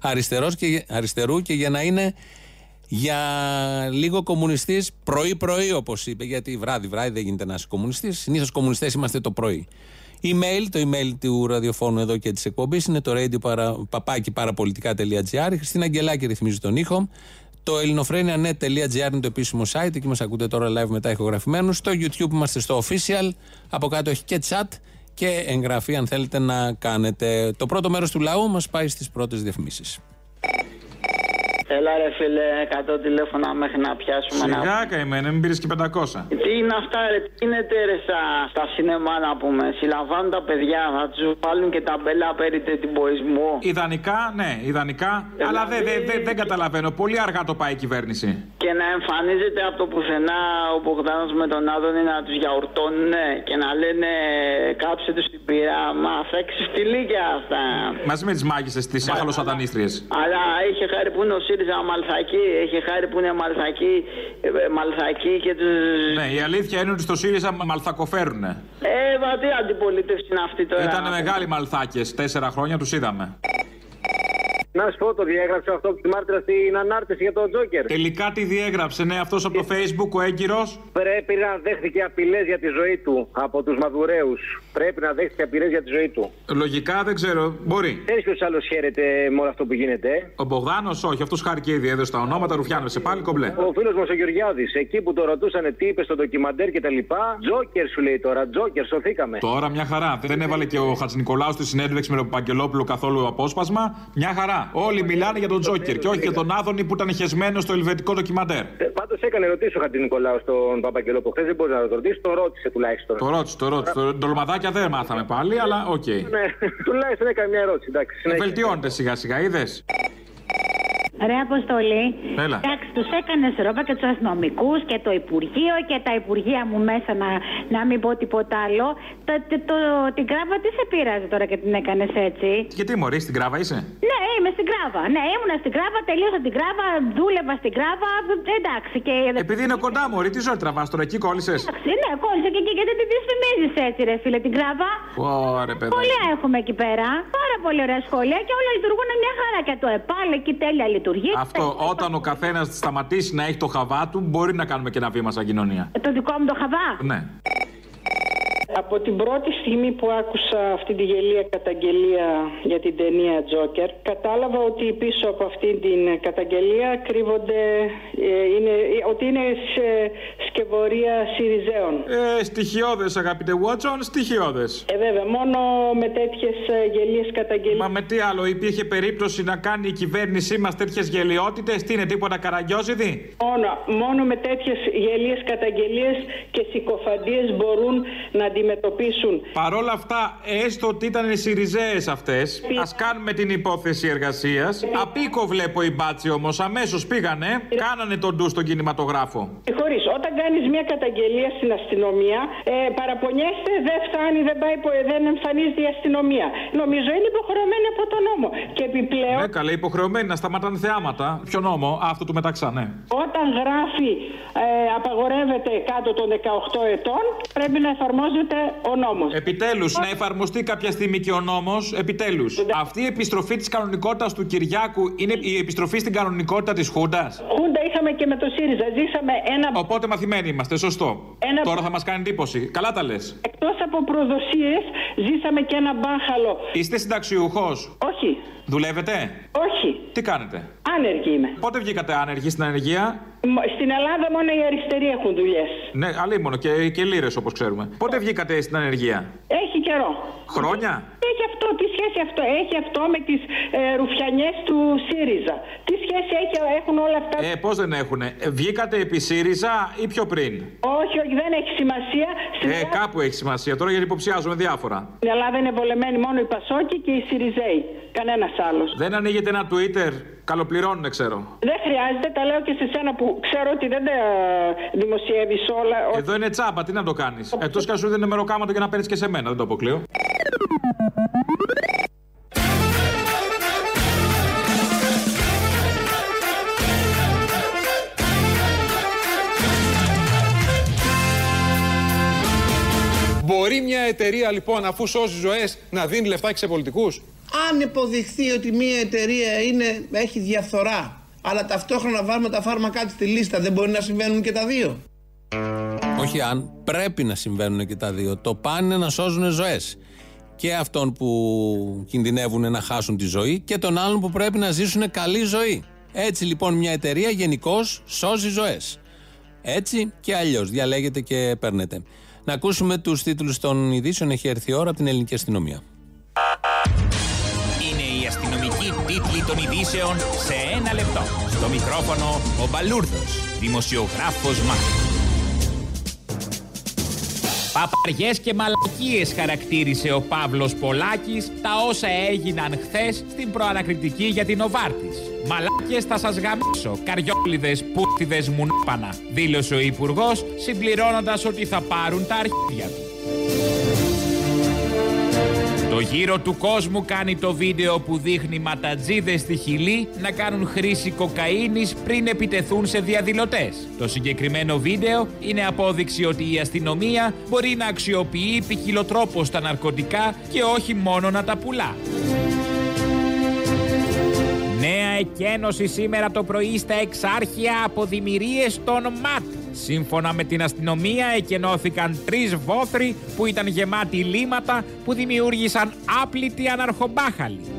αριστερός και, αριστερού και για να είναι για λίγο κομμουνιστής πρωί-πρωί, όπως είπε. Γιατί βράδυ-βράδυ δεν γίνεται να είσαι κομμουνιστής. Συνήθως κομμουνιστές είμαστε το πρωί. Email, το email του ραδιοφώνου εδώ και της εκπομπής είναι το radio παρα, παπάκι παραπολιτικά.gr. Η Χριστίνα Αγγελάκη ρυθμίζει τον ήχο. Το ελληνοφρένια.net.gr είναι το επίσημο site. Εκεί μας ακούτε τώρα live μετά ηχογραφημένους. Στο YouTube είμαστε στο official. Από κάτω έχει και chat και εγγραφή αν θέλετε να κάνετε. Το πρώτο μέρος του λαού μας πάει στις πρώτες διαφημίσεις. Έλα ρε φίλε, 100 τηλέφωνα μέχρι να πιάσουμε ένα. Σιγά καημένε, μην πήρες και 500. Τι είναι αυτά, ρε, τι γίνεται ρε στα, στα σινεμά να πούμε. Συλλαμβάνουν τα παιδιά, θα τους βάλουν και τα μπέλα περί τετυμποϊσμού. Ιδανικά, ναι, ιδανικά. αλλά δεν δε, δε, δεν καταλαβαίνω. Πολύ αργά το πάει η κυβέρνηση. Και να εμφανίζεται από το πουθενά ο Μπογδάνος με τον Άδωνη να τους γιαουρτώνουν και να λένε κάψε τους την πύρα. Μα θα εξυφτυλίκια αυτά. Μαζί με τις μάγισσες, τις άχαλο-σατανίστριες. Αλλά είχε χάρη που είναι ο ΣΥΡΙΖΑ Μαλθακή, έχει χάρη που είναι Μαλθακή, ε, Μαλθακή και του. Ναι, η αλήθεια είναι ότι στο ΣΥΡΙΖΑ μαλθακοφέρουνε. Ε, μα τι αντιπολίτευση είναι αυτή τώρα. Ήταν μεγάλοι μαλθάκες, τέσσερα χρόνια τους είδαμε. Να σου πω, το διέγραψε αυτό που τη μάρτυρα στην ανάρτηση για τον Τζόκερ. Τελικά τι διέγραψε, ναι, αυτός από το Facebook ο έγκυρος. Πρέπει να δέχτηκε απειλές για τη ζωή του από τους Μαδουρέου. Πρέπει να δέχτηκε απειλές για τη ζωή του. Λογικά δεν ξέρω, μπορεί. Ξέρεις ποιος άλλος χαίρεται με όλο αυτό που γίνεται. ε; Ο Μπογδάνος, όχι, αυτός χάρηκε ήδη, έδωσε τα ονόματα, ρουφιάνευσε πάλι κομπλέ. Ο φίλος μας ο Γεωργιάδης, εκεί που το ρωτούσαν τι είπες στο ντοκιμαντέρ και τα λοιπά. Τζόκερ σου λέει τώρα, Τζόκερ, σωθήκαμε. Τώρα μια χαρά. Δεν έβαλε και ο Χατζη Νικολάου στη συνέντευξη με τον Παγκελόπουλο καθόλου απόσπασμα. Μια χαρά. Όλοι μιλάνε για τον Τζόκερ και όχι για τον Άδωνη που ήταν χεσμένος στο ελβετικό ντοκιμαντέρ. Πάντως έκανε ερωτήσεις ο Χατζηνικολάου στον Παπαγγελόπουλο. Χθες δεν μπορείς να το ρωτήσεις, το ρώτησε τουλάχιστον. Το ρώτησε, το ρώτησε. Το ντολμαδάκια δεν μάθαμε πάλι, αλλά οκ. Ναι, τουλάχιστον έκανε μια ερώτηση. Εντάξει, συνέχισε. Βελτιώνεται σιγά σιγά, είδες; Ρε Αποστόλη. Έλα. Εντάξει, τους έκανες ρόμπα και τους αστυνομικούς και το Υπουργείο και τα Υπουργεία μου μέσα να, να μην πω τίποτα άλλο. Το, το, το, την Γκράβα τι σε πειράζει τώρα και την έκανες έτσι; Γιατί μωρή, στην Γκράβα είσαι; Ναι, είμαι στην κράβα. Ναι, ήμουνα στην κράβα, τελείωσα την κράβα, δούλευα στην κράβα. Εντάξει. Και... Επειδή είναι κοντά, Μωρή, τι ζωή τραβάς τώρα, εκεί κόλλησες; Εντάξει, ναι, κόλλησα και εκεί γιατί την δυσφημίζει έτσι, ρε φίλε, την κράβα. Ωραία, παιδί. Σχολεία έχουμε εκεί πέρα. Πάρα πολύ ωραία σχολεία και όλα λειτουργούν μια χαρά. Και το ΕΠΑΛ εκεί τέλεια λειτουργεί. Αυτό όταν ο καθένας σταματήσει να έχει το χαβά του, μπορεί να κάνουμε και ένα βήμα σαν κοινωνία. Το δικό μου το χαβά. Ναι. Από την πρώτη στιγμή που άκουσα αυτή τη γελία καταγγελία για την ταινία Τζόκερ, κατάλαβα ότι πίσω από αυτή την καταγγελία κρύβονται, ε, είναι, ότι είναι σε σκευωρία Σιριζέων. Ε, στοιχειώδες, αγαπητέ Βότσον, στοιχειώδες. Ε, βέβαια, μόνο με τέτοιες γελίες καταγγελίες. Μα με τι άλλο, υπήρχε περίπτωση να κάνει η κυβέρνησή μας τέτοιες γελιότητες, τι είναι τίποτα καραγκιόζιδι. Μόνο, μόνο με τέτοιες γελίες καταγγελίες και συκοφαντίες μπορούν να αντιμετωπίσουν. Παρόλα αυτά, έστω ότι ήταν Σιριζέες αυτές, ας κάνουμε την υπόθεση εργασίας. Απίκο βλέπω οι μπάτσι όμως, αμέσως πήγανε, κάνανε τον ντου στον κινηματογράφο. Χωρίς, όταν κάνεις μια καταγγελία στην αστυνομία, ε, παραπονιέστε, δεν φτάνει, δεν, πάει, πο- δεν εμφανίζεται η αστυνομία. Νομίζω είναι υποχρεωμένη από τον νόμο. Και επιπλέον, Ναι, καλά, υποχρεωμένοι να σταματάνε θεάματα. Ποιο νόμο, αυτό του μεταξά, ναι. όταν γράφει ε, απαγορεύεται κάτω των 18 ετών, πρέπει να εφαρμόζεται ο νόμος. Επιτέλους, να εφαρμοστεί κάποια στιγμή και ο νόμος. Επιτέλους. Αυτή η επιστροφή της κανονικότητας του Κυριάκου είναι η επιστροφή στην κανονικότητα της Χούντας; Χούντα είχαμε και με το ΣΥΡΙΖΑ. Ζήσαμε ένα. Οπότε μαθημένοι είμαστε, σωστό. Ένα- Τώρα θα μας κάνει εντύπωση. Καλά τα λες. Εκτός από προδοσίες, ζήσαμε και ένα μπάχαλο. Είστε συνταξιούχος; Όχι. Δουλεύετε; Όχι. Τι κάνετε; Άνεργοι είμαι. Πότε βγήκατε άνεργοι στην ανεργία; Μ- Στην Ελλάδα μόνο οι αριστεροί έχουν δουλειές. Ναι, αλίμονο και, και λίρες όπως ξέρουμε. Πότε βγήκατε στην ανεργία; Έχει καιρό. Χρόνια; Έχει αυτό, τι σχέση αυτό έχει αυτό με τις ε, ρουφιανιές του ΣΥΡΙΖΑ; Τι σχέση έχει, έχουν όλα αυτά; Ε, πώς δεν έχουνε; Ε, βγήκατε επί ΣΥΡΙΖΑ ή πιο πριν; Όχι, όχι, δεν έχει σημασία. Στην, Ε, κάπου έχει σημασία τώρα γιατί υποψιάζουμε διάφορα. στην Ελλάδα είναι βολεμένοι μόνο οι Πασόκοι και οι ΣΥΡΙΖΑΙ. Κανένας άλλος. Δεν ανοίγετε ένα Twitter; Καλοπληρώνουν, ξέρω. Δεν χρειάζεται, τα λέω και σε σένα που ξέρω ότι δεν τα δημοσιεύεις όλα. Εδώ είναι τσάμπα, τι να το κάνεις. Εκτός κι αν σου δίνει μεροκάματο για να παίρνεις και σε μένα, δεν το αποκλείω. Μπορεί μια εταιρεία λοιπόν, αφού σώζει ζωές, να δίνει λεφτά και σε πολιτικούς; Αν υποδειχθεί ότι μια εταιρεία είναι, έχει διαφθορά, αλλά ταυτόχρονα βάλουμε τα φάρμακά της στη λίστα, δεν μπορεί να συμβαίνουν και τα δύο; Όχι αν, πρέπει να συμβαίνουν και τα δύο. Το πάνε να σώζουν ζωές. Και αυτών που κινδυνεύουν να χάσουν τη ζωή και των άλλων που πρέπει να ζήσουν καλή ζωή. Έτσι λοιπόν μια εταιρεία γενικώς σώζει ζωές. Έτσι και αλλιώς. Διαλέγετε και παίρνετε. Να ακούσουμε τους τίτλους των ειδήσεων. Έχει έρθει η ώρα από την ελληνική αστυνομία. Είναι η αστυνομική τίτλη των ειδήσεων σε ένα λεπτό. Στο μικρόφωνο ο Μπαλούρδος, δημοσιογράφος Μάρκος. Παπαριές και μαλακίες χαρακτήρισε ο Παύλος Πολάκης τα όσα έγιναν χθες στην προανακριτική για την Οβάρτης. Μαλάκες θα σας γαμίσω, καριόλιδες, πούτιδες, μουνόπανα, δήλωσε ο Υπουργός, συμπληρώνοντας ότι θα πάρουν τα αρχίδια του. Το γύρο του κόσμου κάνει το βίντεο που δείχνει ματατζίδες στη Χιλή να κάνουν χρήση κοκαίνης πριν επιτεθούν σε διαδηλωτές. Το συγκεκριμένο βίντεο είναι απόδειξη ότι η αστυνομία μπορεί να αξιοποιεί ποικιλοτρόπως τα ναρκωτικά και όχι μόνο να τα πουλά. Νέα εκένωση σήμερα το πρωί στα εξάρχεια από δημιουργίες των ΜΑΤ. Σύμφωνα με την αστυνομία εκενώθηκαν τρεις βόθροι που ήταν γεμάτοι λίματα που δημιούργησαν άπλητη αναρχομπάχαλη.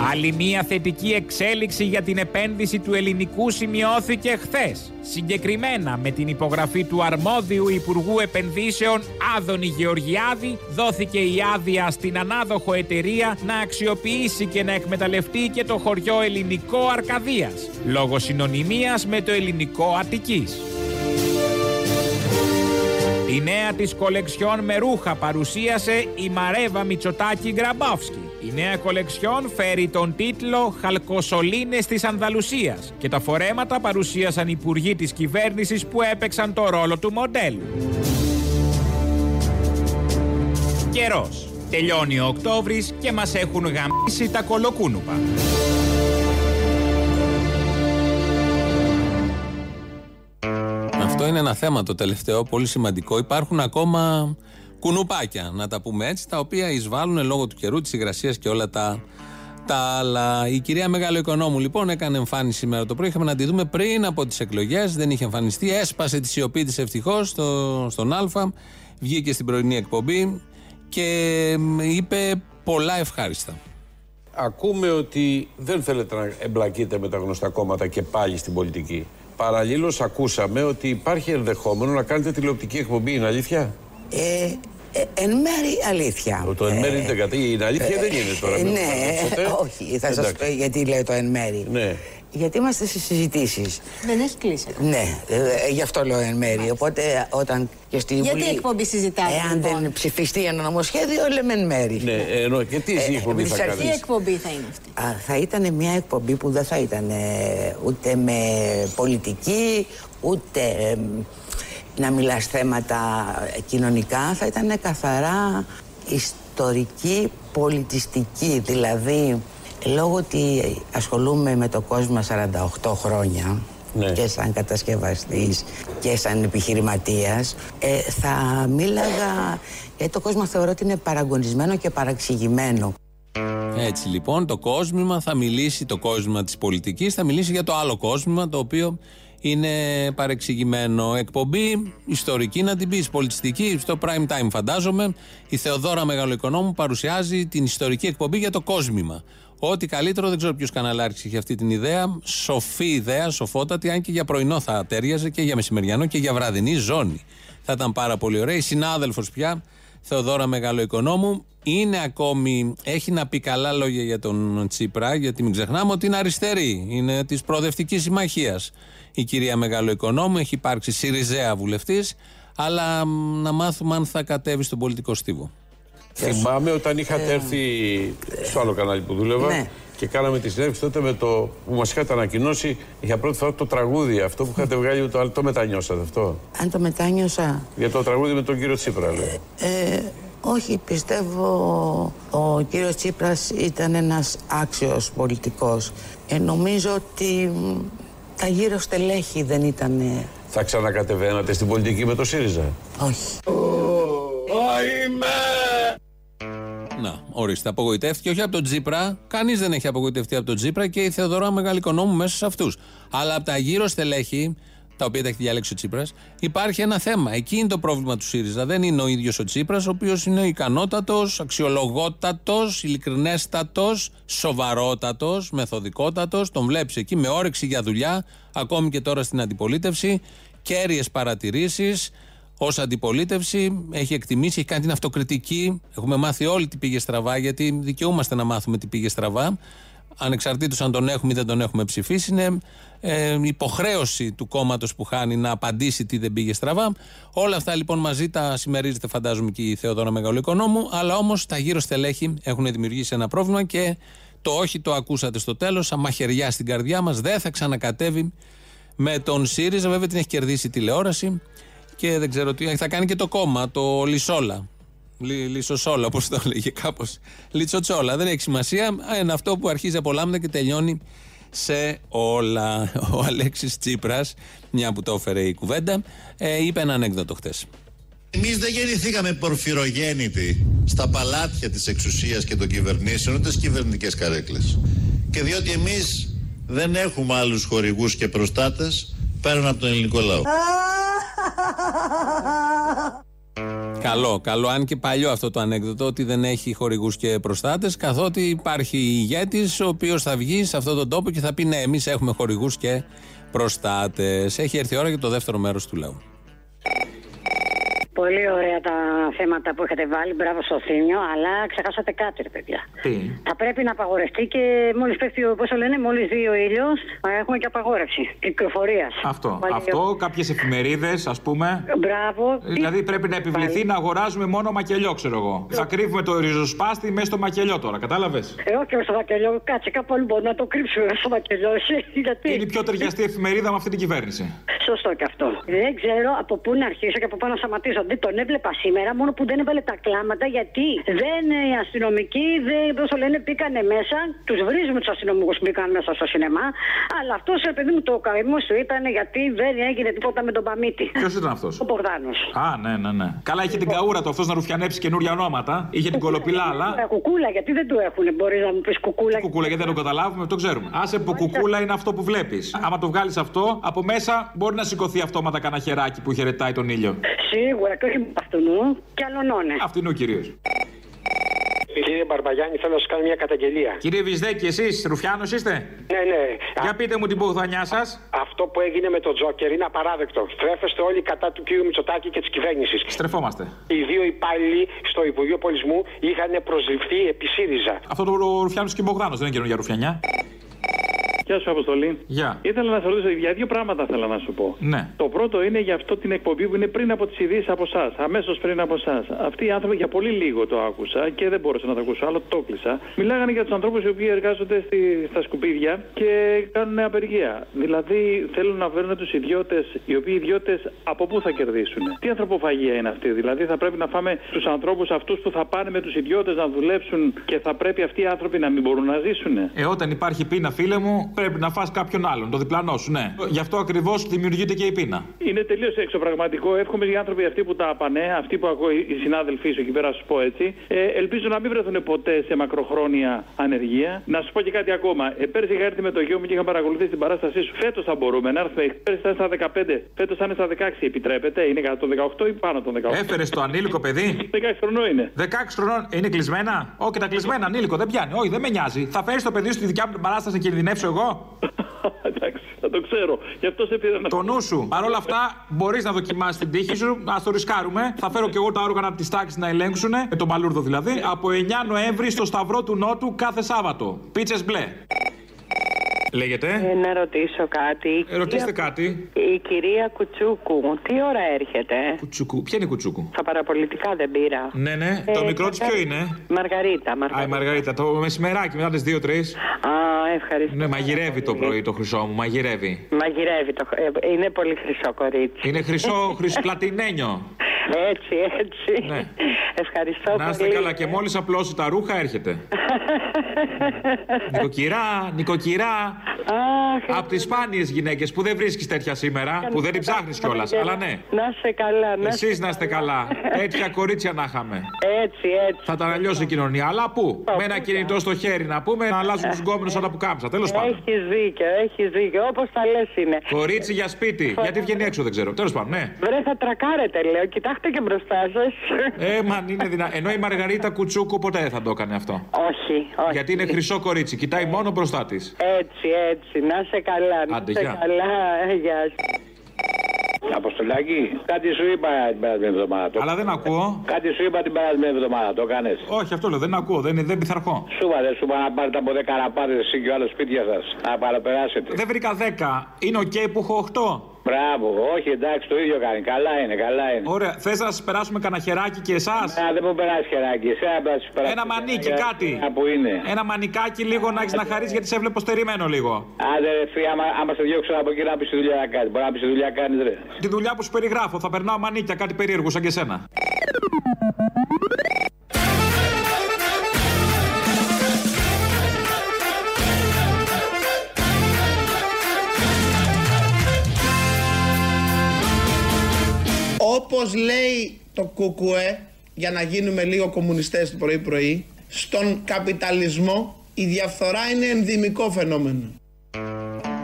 Άλλη μία θετική εξέλιξη για την επένδυση του ελληνικού σημειώθηκε χθες. Συγκεκριμένα με την υπογραφή του αρμόδιου Υπουργού Επενδύσεων Άδωνη Γεωργιάδη δόθηκε η άδεια στην ανάδοχο εταιρεία να αξιοποιήσει και να εκμεταλλευτεί και το χωριό ελληνικό Αρκαδίας λόγω συνωνυμίας με το ελληνικό Αττικής. Τη νέα της κολεξιόν με ρούχα παρουσίασε η Μαρέβα Μητσοτάκη Γκραμπόφσκι. Η νέα κολεξιόν φέρει τον τίτλο «Χαλκοσολίνες της Ανδαλουσίας» και τα φορέματα παρουσίασαν υπουργοί της κυβέρνησης που έπαιξαν το ρόλο του μοντέλου. Καιρός. Τελειώνει ο Οκτώβρης και μας έχουν γαμίσει τα κολοκούνουπα. Αυτό είναι ένα θέμα το τελευταίο, πολύ σημαντικό. Υπάρχουν ακόμα κουνουπάκια, να τα πούμε έτσι, τα οποία εισβάλλουν λόγω του καιρού, της υγρασίας και όλα τα, τα άλλα. Η κυρία Μεγάλο Οικονόμου λοιπόν έκανε εμφάνιση σήμερα το πρωί. Είχαμε να τη δούμε πριν από τις εκλογές. Δεν είχε εμφανιστεί. Έσπασε τη σιωπή της ευτυχώς στο, στον Α. Βγήκε στην πρωινή εκπομπή και είπε πολλά ευχάριστα. Ακούμε ότι δεν θέλετε να εμπλακείτε με τα γνωστά κόμματα και πάλι στην πολιτική. Παραλλήλως ακούσαμε ότι υπάρχει ενδεχόμενο να κάνετε τηλεοπτική εκπομπή. Είναι αλήθεια; Ε, ε, εν μέρη αλήθεια. Το εν μέρη είναι κατή. Είναι αλήθεια δεν είναι τώρα. Ε, μην ναι, παραδέχεστε. όχι, θα σας Εντάξει. πω γιατί λέω το εν μέρη. Ναι. Γιατί είμαστε στι συζητήσεις. Δεν έχεις κλείσει. Ναι, ε, γι' αυτό λέω εν μέρη. Οπότε όταν και στη Γιατί Βουλή. εκπομπή συζητάτε, Εάν λοιπόν; δεν ψηφιστεί ένα νομοσχέδιο, λέμε εν μέρη. Ναι, ενώ και τι Ε, εκπομπή επί θα της αρχής- Τι εκπομπή θα είναι αυτή; Α, θα ήταν μια εκπομπή που δεν θα ήταν ε, ούτε με πολιτική, ούτε ε, να μιλάς θέματα κοινωνικά. Θα ήταν καθαρά ιστορική, πολιτιστική. Δηλαδή, λόγω ότι ασχολούμαι με το κόσμο 48 χρόνια και σαν κατασκευαστής και σαν επιχειρηματίας ε, θα μίλαγα γιατί το κόσμο θεωρώ ότι είναι παραγωνισμένο και παραξηγημένο. Έτσι λοιπόν το κόσμημα θα μιλήσει, το κόσμημα της πολιτικής θα μιλήσει για το άλλο κόσμημα το οποίο είναι παρεξηγημένο. Εκπομπή ιστορική να την πεις, πολιτιστική, στο prime time φαντάζομαι. Η Θεοδόρα Μεγαλοοικονόμου παρουσιάζει την ιστορική εκπομπή για το κόσμημα. Ό,τι καλύτερο, δεν ξέρω ποιος καναλάρχης είχε αυτή την ιδέα. Σοφή ιδέα, σοφότατη, αν και για πρωινό θα τέριαζε και για μεσημεριανό και για βραδινή ζώνη. Θα ήταν πάρα πολύ ωραία. Η συνάδελφος πια, Θεοδόρα Μεγαλοοικονόμου, είναι ακόμη, έχει να πει καλά λόγια για τον Τσίπρα, γιατί μην ξεχνάμε ότι είναι αριστερή. Είναι της προοδευτικής συμμαχίας. Η κυρία Μεγαλοοικονόμου έχει υπάρξει Σιριζέα βουλευτής, αλλά μ, να μάθουμε αν θα κατέβει στον πολιτικό στίβο. Θυμάμαι όταν είχατε έρθει στο άλλο κανάλι που δούλευα Ναι. Και κάναμε τη συνέντευξη τότε με το που μας είχατε ανακοινώσει για πρώτη φορά το τραγούδι αυτό που είχατε βγάλει με το, το μετανιώσατε αυτό. Αν το μετάνιωσα, Για το τραγούδι με τον κύριο Τσίπρα, λέω. ε, όχι, πιστεύω ο κύριος Τσίπρας ήταν ένας άξιος πολιτικός. Ε, νομίζω ότι μ, τα γύρω στελέχη δεν ήταν... ε, Θα ξανακατεβαίνατε στην πολιτική με το ΣΥΡΙΖΑ; όχι. Να, ορίστε, απογοητεύτηκε όχι από τον Τζίπρα. Κανείς δεν έχει απογοητευτεί από τον Τζίπρα και η Θεοδωρά Μεγαλοοικονόμου μέσα σε αυτούς. Αλλά από τα γύρω στελέχη, τα οποία τα έχει διαλέξει ο Τσίπρας, υπάρχει ένα θέμα. Εκεί είναι το πρόβλημα του ΣΥΡΙΖΑ. Δεν είναι ο ίδιος ο Τσίπρας, ο οποίος είναι ικανότατος, αξιολογότατος, ειλικρινέστατος, σοβαρότατος, μεθοδικότατος. Τον βλέπεις εκεί με όρεξη για δουλειά, ακόμη και τώρα στην αντιπολίτευση. Κέρυες παρατηρήσεις, ως αντιπολίτευση, έχει εκτιμήσει, έχει κάνει την αυτοκριτική. Έχουμε μάθει όλοι τι πήγε στραβά, γιατί δικαιούμαστε να μάθουμε τι πήγε στραβά. Ανεξαρτήτως αν τον έχουμε ή δεν τον έχουμε ψηφίσει, είναι ε, υποχρέωση του κόμματος που χάνει να απαντήσει τι δεν πήγε στραβά. Όλα αυτά λοιπόν μαζί τα συμμερίζεται, φαντάζομαι, και η Θεοδόρα Μεγαλοοικονόμου. Αλλά όμως τα γύρω στελέχη έχουν δημιουργήσει ένα πρόβλημα και το όχι το ακούσατε στο τέλος. Σαν μαχαιριά στην καρδιά μας δεν θα ξανακατέβει με τον ΣΥΡΙΖΑ. Βέβαια την έχει κερδίσει η τηλεόραση και δεν ξέρω τι. Θα κάνει και το κόμμα, το Λισόλα. Λι, λισοσόλα, όπως το λέγε κάπως. Λιτσοτσόλα. Δεν έχει σημασία. Είναι αυτό που αρχίζει από λάμδα και τελειώνει σε όλα. Ο Αλέξης Τσίπρας, μια που το έφερε η κουβέντα, ε, είπε ένα ανέκδοτο χτε. Εμείς δεν γεννηθήκαμε πορφυρογέννητοι στα παλάτια της εξουσίας και των κυβερνήσεων, ούτε στις κυβερνητικές καρέκλες. Και διότι εμείς δεν έχουμε άλλους χορηγούς και προστάτες πέραν από τον ελληνικό λαό. Καλό, καλό. Αν και παλιό αυτό το ανέκδοτο, ότι δεν έχει χορηγούς και προστάτες, καθότι υπάρχει ηγέτης ο οποίος θα βγει σε αυτόν τον τόπο και θα πει: Ναι, εμείς έχουμε χορηγούς και προστάτες. Έχει έρθει η ώρα για το δεύτερο μέρος του λαού. Πολύ ωραία τα θέματα που έχετε βάλει. Μπράβο στο Θήμιο, αλλά ξεχάσατε κάτι, ρε παιδιά. Τι; Θα πρέπει να απαγορευτεί και μόλις πέφτει, όπω το λένε, μόλις δει ο ήλιος, έχουμε και απαγόρευση κυκλοφορίας. Αυτό. Αυτό, κάποιες εφημερίδες, ας πούμε. Μπράβο. Δηλαδή πρέπει να επιβληθεί να αγοράζουμε μόνο μακελιό, ξέρω εγώ. Θα κρύβουμε το ριζοσπάστη μέσα στο μακελιό τώρα, κατάλαβες; Ε, όχι στο μακελιό, κάτσε κάπου αλλού μπορούμε να το κρύψουμε στο μακελιό. εσύ, Γιατί; Είναι η πιο ταιριαστή εφημερίδα με αυτή την κυβέρνηση. Σωστό και αυτό. Δεν ξέρω από πού να αρχίσω και από πού να σταματήσω. Δεν τον έβλεπα σήμερα, μόνο που δεν έβαλε τα κλάματα γιατί δεν ε, οι αστυνομικοί, δεν, πώς το λένε, μπήκανε μέσα. Τους βρίζουμε τους αστυνομικούς που μπήκαν μέσα στο σινεμά. Αλλά αυτός, παιδί μου, το καημό του ήταν γιατί δεν έγινε τίποτα με τον Παμίτη. Ποιος ήταν αυτός; Ο Πορδάνος. Α, ναι, ναι, ναι. Καλά, είχε την καούρα του αυτός να ρουφιανέψει καινούργια ονόματα. Είχε την κολοπηλάλα. Κουκούλα, γιατί δεν του έχουν, μπορείς να μου πεις κουκούλα. Κουκούλα, γιατί δεν το καταλάβουμε, το ξέρουμε. Άσε που κουκούλα είναι αυτό που βλέπεις. Άμα το βγάλεις αυτό, από μέσα μπορεί να σηκωθεί αυτόματα κανένα χεράκι που χαιρετάει τον ήλιο. Σίγουρα και όχι αυτού και αλλονώνε. Αυτινού κυρίως. Κύριε Μπαρμπαγιάννη, θέλω να σας κάνω μια καταγγελία. Κύριε Βυσδέκη, εσείς Ρουφιάνος είστε; Ναι, ναι. Για πείτε μου την πογδανιά σας. Αυτό που έγινε με τον Τζόκερ είναι απαράδεκτο. Στρέφεστε όλοι κατά του κύριου Μητσοτάκη και της κυβέρνησης. Στρεφόμαστε. Οι δύο υπάλληλοι στο Υπουργείο Πολιτισμού είχαν προσληφθεί επί ΣΥΡΙΖΑ. Αυτό το Ρουφιάνος και Μπογδάνος δεν είναι καινούργια Ρουφιανιά. Γεια σου, Αποστολή. Γεια. Ήθελα να σε ρωτήσω για δύο πράγματα θέλω να σου πω. Ναι. Το πρώτο είναι για αυτό την εκπομπή που είναι πριν από τις ειδήσεις από εσάς. Αμέσως πριν από εσάς. Αυτοί οι άνθρωποι για πολύ λίγο το άκουσα και δεν μπόρεσα να το ακούσω άλλο, το κλείσα. Μιλάγανε για τους ανθρώπους οι οποίοι εργάζονται στη, στα σκουπίδια και κάνουν απεργία. Δηλαδή θέλουν να βρουν τους ιδιώτες, οι οποίοι ιδιώτες από πού θα κερδίσουν; Τι ανθρωποφαγία είναι αυτή; Δηλαδή θα πρέπει να φάμε τους ανθρώπους αυτούς που θα πάνε με τους ιδιώτες να δουλέψουν και θα πρέπει αυτοί οι άνθρωποι να μην μπορούν να ζήσουν. Ε, όταν υπάρχει πείνα, φίλε μου, πρέπει να φας κάποιον άλλον, το διπλανό σου, ναι. Γι' αυτό ακριβώς δημιουργείται και η πείνα. Είναι τελείως εξωπραγματικό. Εύχομαι οι άνθρωποι αυτοί που τα απανέ, αυτοί που ακούω οι συνάδελφοί σου εκεί πέρα, να σου πω έτσι, ε, ελπίζω να μην βρεθούν ποτέ σε μακροχρόνια ανεργία. Να σου πω και κάτι ακόμα. Ε, πέρσι είχα έρθει με το γιο μου και είχα παρακολουθήσει την παράστασή σου. Φέτος θα μπορούμε να έρθουμε. Πέρσι ήταν στα 15. Φέτος θα είναι στα 16. Επιτρέπεται. Είναι κατά το 18 ή πάνω των 18. Έφερες το ανήλικο παιδί; 16 χρονών είναι. 16 χρονών είναι κλεισμένα; Όχι, και τα κλεισμένα ανήλικο δεν πιάνει. Όχι, δεν με νοιάζει. Θα φέρεις το παιδί σου στη δικιά μου την παράσταση να κινδυνεύσω εγώ; Εντάξει, θα το ξέρω. Γι' αυτό σε πήρα να Το νου σου. Παρ' όλα αυτά, μπορείς να δοκιμάσεις την τύχη σου. Α το ρισκάρουμε. Θα φέρω και εγώ τα όργανα τη τάξη να ελέγξουν, με τον Παλούρδο δηλαδή, από 9 Νοέμβρη στο Σταυρό του Νότου κάθε Σάββατο. Πίτσες μπλε. Λέγεται. Ε, να ρωτήσω κάτι. Ε, ρωτήστε κάτι. Η κυρία Κουτσούκου, τι ώρα έρχεται; Κουτσούκου. Ποια είναι η Κουτσούκου; Στα παραπολιτικά δεν πήρα. Ναι, ναι. Ε, το μικρό της κατά- ποιο είναι; Μαργαρίτα, Α, η Μαργαρίτα. Μαργαρίτα. Το μεσημεράκι μετά τις 2-3. Α, ευχαριστώ. Ναι, μαγειρεύει το πρωί το χρυσό μου. Μαγειρεύει. Μαγειρεύει το. ε, είναι πολύ χρυσό κορίτσι. Είναι χρυσό, χρυσό πλατινένιο. Έτσι, έτσι. Ευχαριστώ Να είστε πολύ. καλά και μόλις απλώσει τα ρούχα έρχεται. νοικοκυρά, νοικοκυρά. Από τις σπάνιες γυναίκες που δεν βρίσκεις τέτοια σήμερα, που δεν την ψάχνεις κιόλας. Αλλά ναι. Να είσαι καλά, να Εσείς να είστε καλά. Τέτοια κορίτσια να είχαμε. Έτσι, έτσι. Θα ήταν αλλιώ η κοινωνία. Αλλά πού; Με ένα κινητό στο χέρι να πούμε να αλλάζουν τους γκόμενους σαν τα πουκάμισα. Τέλος πάντων. Έχει δίκιο, έχει δίκιο. Όπως τα λες είναι. Κορίτσι για σπίτι. Γιατί βγαίνει έξω δεν ξέρω. Τέλος πάντων, ναι. Βρε, θα τρακάρετε, λέω. Κοιτάξτε και μπροστά σας. Ε, μαν είναι δυνατό. Ενώ η Μαργαρίτα Κουτσούκου ποτέ δεν θα το έκανε αυτό. όχι, όχι. Γιατί είναι χρυσό κορίτσι. Κοιτάει μόνο μπροστά της. Έτσι, έτσι. Να είσαι καλά. Να Άντε, είσαι γεια. καλά. Ε, Γεια σου. Αποστολάκη, κάτι σου είπα την περασμένη εβδομάδα. Το... Αλλά δεν ακούω. Κάτι σου είπα την περασμένη εβδομάδα, το έκανε. Όχι, αυτό λέω. Δεν ακούω. Δεν, δεν πειθαρχώ. Σου είπα, δεν σου είπα να πάρετε από 10 καραπάδε εσύ και ο άλλος σπίτια σας. Να παραπεράσετε. Δεν βρήκα 10. Είναι οκ που έχω 8. Μπράβο, όχι εντάξει, το ίδιο κάνει. Καλά είναι, καλά είναι. Ωραία. Θες να σα περάσουμε κανένα χεράκι και εσάς; Να δεν μου περάσει χεράκι, εσένα πρέπει να σου περάσει. Ένα μανίκι, χεράκι. κάτι. Που είναι. Ένα μανικάκι λίγο να έχεις να χαρεί γιατί σε έβλεπω στερημένο λίγο. Άντε, ρε, φίλε, άμα, άμα σε διώξω από εκεί να πεις τη δουλειά να κάνεις. Μπορεί να πεις τη δουλειά κάνεις, ρε. Τη δουλειά που σου περιγράφω. Θα περνάω μανίκια, κάτι περίεργο σαν και εσένα. Όπως λέει το κουκουέ, για να γίνουμε λίγο κομμουνιστές το πρωί πρωί, στον καπιταλισμό η διαφθορά είναι ενδυμικό φαινόμενο.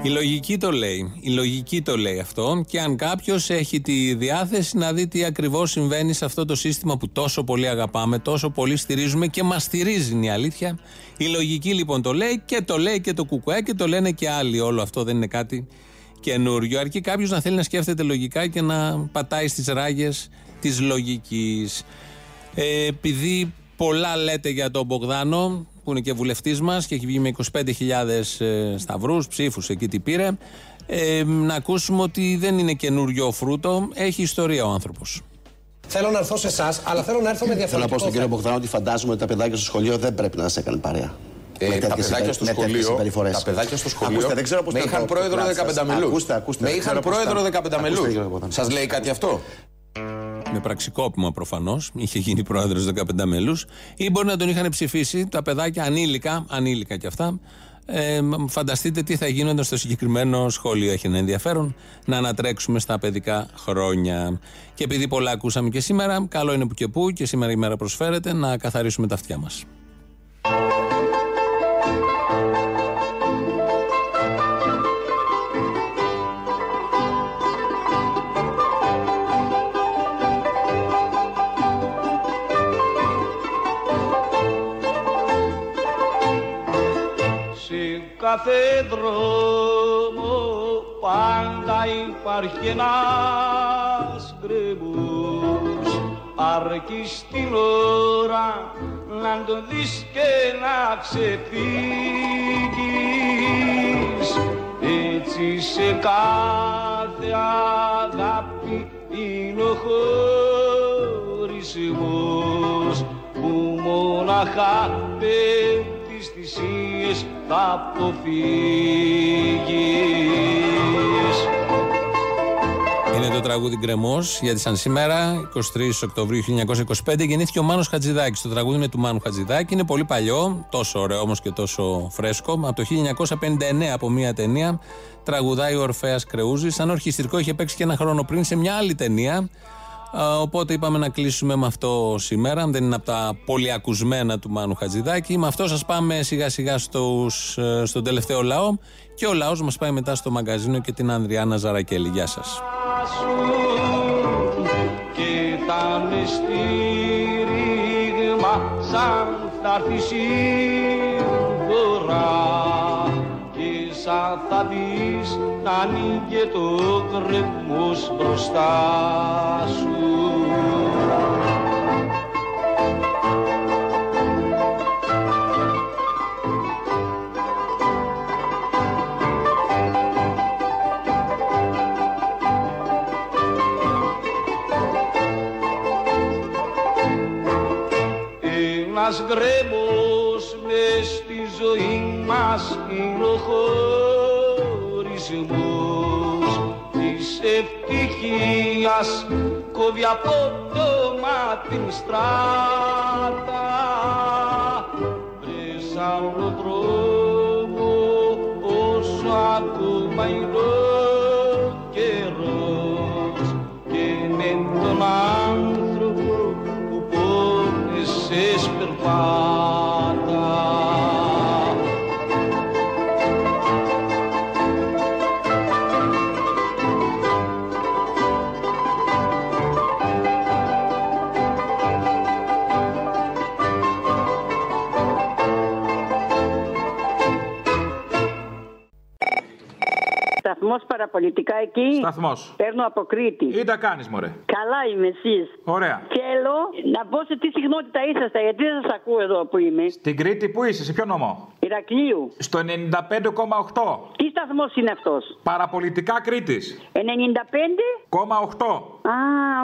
Η λογική το λέει. Η λογική το λέει αυτό. Και αν κάποιος έχει τη διάθεση να δει τι ακριβώς συμβαίνει σε αυτό το σύστημα που τόσο πολύ αγαπάμε, τόσο πολύ στηρίζουμε και μας στηρίζει είναι η αλήθεια. Η λογική λοιπόν το λέει και το λέει και το κουκουέ και το λένε και άλλοι. Όλο αυτό δεν είναι κάτι καινούριο. Αρκεί κάποιος να θέλει να σκέφτεται λογικά και να πατάει στις ράγες της λογικής. Ε, επειδή πολλά λέτε για τον Μπογδάνο, που είναι και βουλευτής μας και έχει βγει με 25.000 ε, σταυρούς, ψήφους εκεί τι πήρε, ε, να ακούσουμε ότι δεν είναι καινούριο φρούτο, έχει ιστορία ο άνθρωπος. Θέλω να έρθω σε εσάς, αλλά θέλω να έρθω με Θέλω να διαφορετικό πω στον κύριο θέμα. Μπογδάνο ότι φαντάζομαι ότι τα παιδάκια στο σχολείο δεν πρέπει να σε έκανε παρέα. Ε, Με τα τέτοιες παιδάκια συμπε- στο με τέτοιες σχολείο, συμπεριφορές. τα παιδάκια στο σχολείο Ακούστε, δεν ξέρω πώς με ήταν είχαν το- το πρόεδρο κλάσ σας. 15 μελούς. Ακούστε, ακούστε, Με δεν είχαν ξέρω πώς πρόεδρο ήταν. 15 Ακούστε, μελούς. κύριε Μπογδάνο. Σας λέει κάτι αυτό; Με πραξικόπημα προφανώς, είχε γίνει πρόεδρος 15 μέλου, ή μπορεί να τον είχαν ψηφίσει τα παιδάκια ανήλικα, ανήλικα κι αυτά. Ε, μ, φανταστείτε τι θα γίνονταν στο συγκεκριμένο σχολείο. Έχει ένα ενδιαφέρον να ανατρέξουμε στα παιδικά χρόνια. Και επειδή πολλά ακούσαμε και σήμερα, καλό είναι που και που και σήμερα η μέρα προσφέρεται να καθαρίσουμε τα αυτιά μας. Κάθε δρόμο πάντα υπάρχει ένας γκρεμός. Αρκεί στην ώρα να τον δεις και να ξεφύγεις. Έτσι σε κάθε αγάπη είναι ο χωρισμός που μοναχά πέφτεις θυσίες θα αποφύγεις Είναι το τραγούδι Γκρεμός, γιατί σαν σήμερα, 23 Οκτωβρίου 1925, γεννήθηκε ο Μάνος Χατζηδάκης. Το τραγούδι είναι του Μάνου Χατζηδάκη, είναι πολύ παλιό, τόσο ωραίο όμως και τόσο φρέσκο. Από το 1959 από μία ταινία τραγουδάει ο Ορφαία Κρεούζης. Σαν ορχιστρικό είχε παίξει και ένα χρόνο πριν σε μια άλλη ταινία. Α, Οπότε είπαμε να κλείσουμε με αυτό σήμερα. Δεν είναι από τα πολυακουσμένα του Μάνου Χατζηδάκη. Με αυτό σας πάμε σιγά σιγά στους, ε, στον τελευταίο λαό. Και ο λαός μας πάει μετά στο μαγκαζίνο και την Ανδριάνα Ζαρακέλη. Γεια σας. σου και τα στήριγμα σαν θα έρθει σύμφορα και σαν θα δεις να ανοίγει το κρεμός μπροστά σου. Ένας γκρέμος μες στη ζωή μας είναι ο χωρισμός της ευτυχίας. Κόβει από το μάτι την στράτα βρες άλλο τρόπο όσο ακόμα είναι 花。Σταθμός παραπολιτικά εκεί. Σταθμός. Παίρνω από Κρήτη. Ή τα κάνεις, μωρέ. Καλά είμαι εσείς. Ωραία. Θέλω να πω σε τι συχνότητα είσαστε, γιατί δεν σας ακούω εδώ που είμαι. Στην Κρήτη που είσαι, σε ποιο νομό. Ηρακλείου. Στο 95,8. Τι σταθμός είναι αυτός; Παραπολιτικά Κρήτης. 95. 95,8. Α,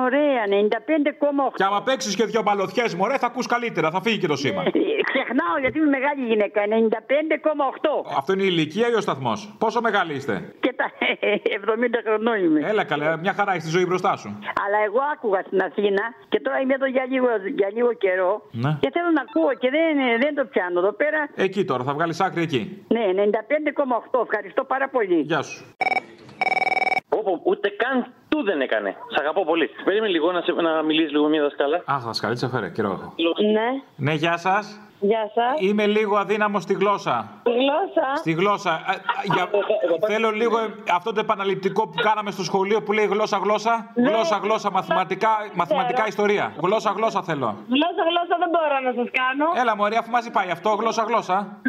ωραία, 95,8. Και άμα παίξεις και δύο μπαλωθιές, μωρέ, θα ακούς καλύτερα, θα φύγει και το σήμα. Ε, Ξεχνάω γιατί είμαι μεγάλη γυναίκα. 95,8. Αυτό είναι η ηλικία ή ο σταθμός; Πόσο μεγάλη είστε; Και τα 70 χρονών είμαι. Έλα καλέ, μια χαρά έχεις τη ζωή μπροστά σου. Αλλά εγώ άκουγα στην Αθήνα και τώρα είμαι εδώ για λίγο, για λίγο καιρό. Ναι. Και θέλω να ακούω και δεν, δεν το πιάνω εδώ πέρα. Εκεί τώρα, θα βγάλεις άκρη εκεί. Ναι, 95,8. Ευχαριστώ πάρα πολύ. Γεια σου. Όπω ούτε καν του δεν έκανε. Σ' αγαπώ πολύ. Περίμενε λίγο να, σε, να μιλήσεις λίγο μια δασκάλα. Αχ, δασκαλίτσα, φέρε, καιρό έχω. Ναι. Ναι, γεια σας. Γεια σα. Είμαι λίγο αδύναμο στη γλώσσα. Τη γλώσσα. Στη γλώσσα. Α, α, για... Θέλω λίγο ε, αυτό το επαναληπτικό που κάναμε στο σχολείο που λέει γλώσσα, γλώσσα. Ναι. Γλώσσα, γλώσσα, μαθηματικά, μαθηματικά ιστορία. Γλώσσα, γλώσσα θέλω. Γλώσσα, γλώσσα δεν μπορώ να σα κάνω. Έλα, μωρέ, αφού μαζί πάει αυτό, γλώσσα, γλώσσα.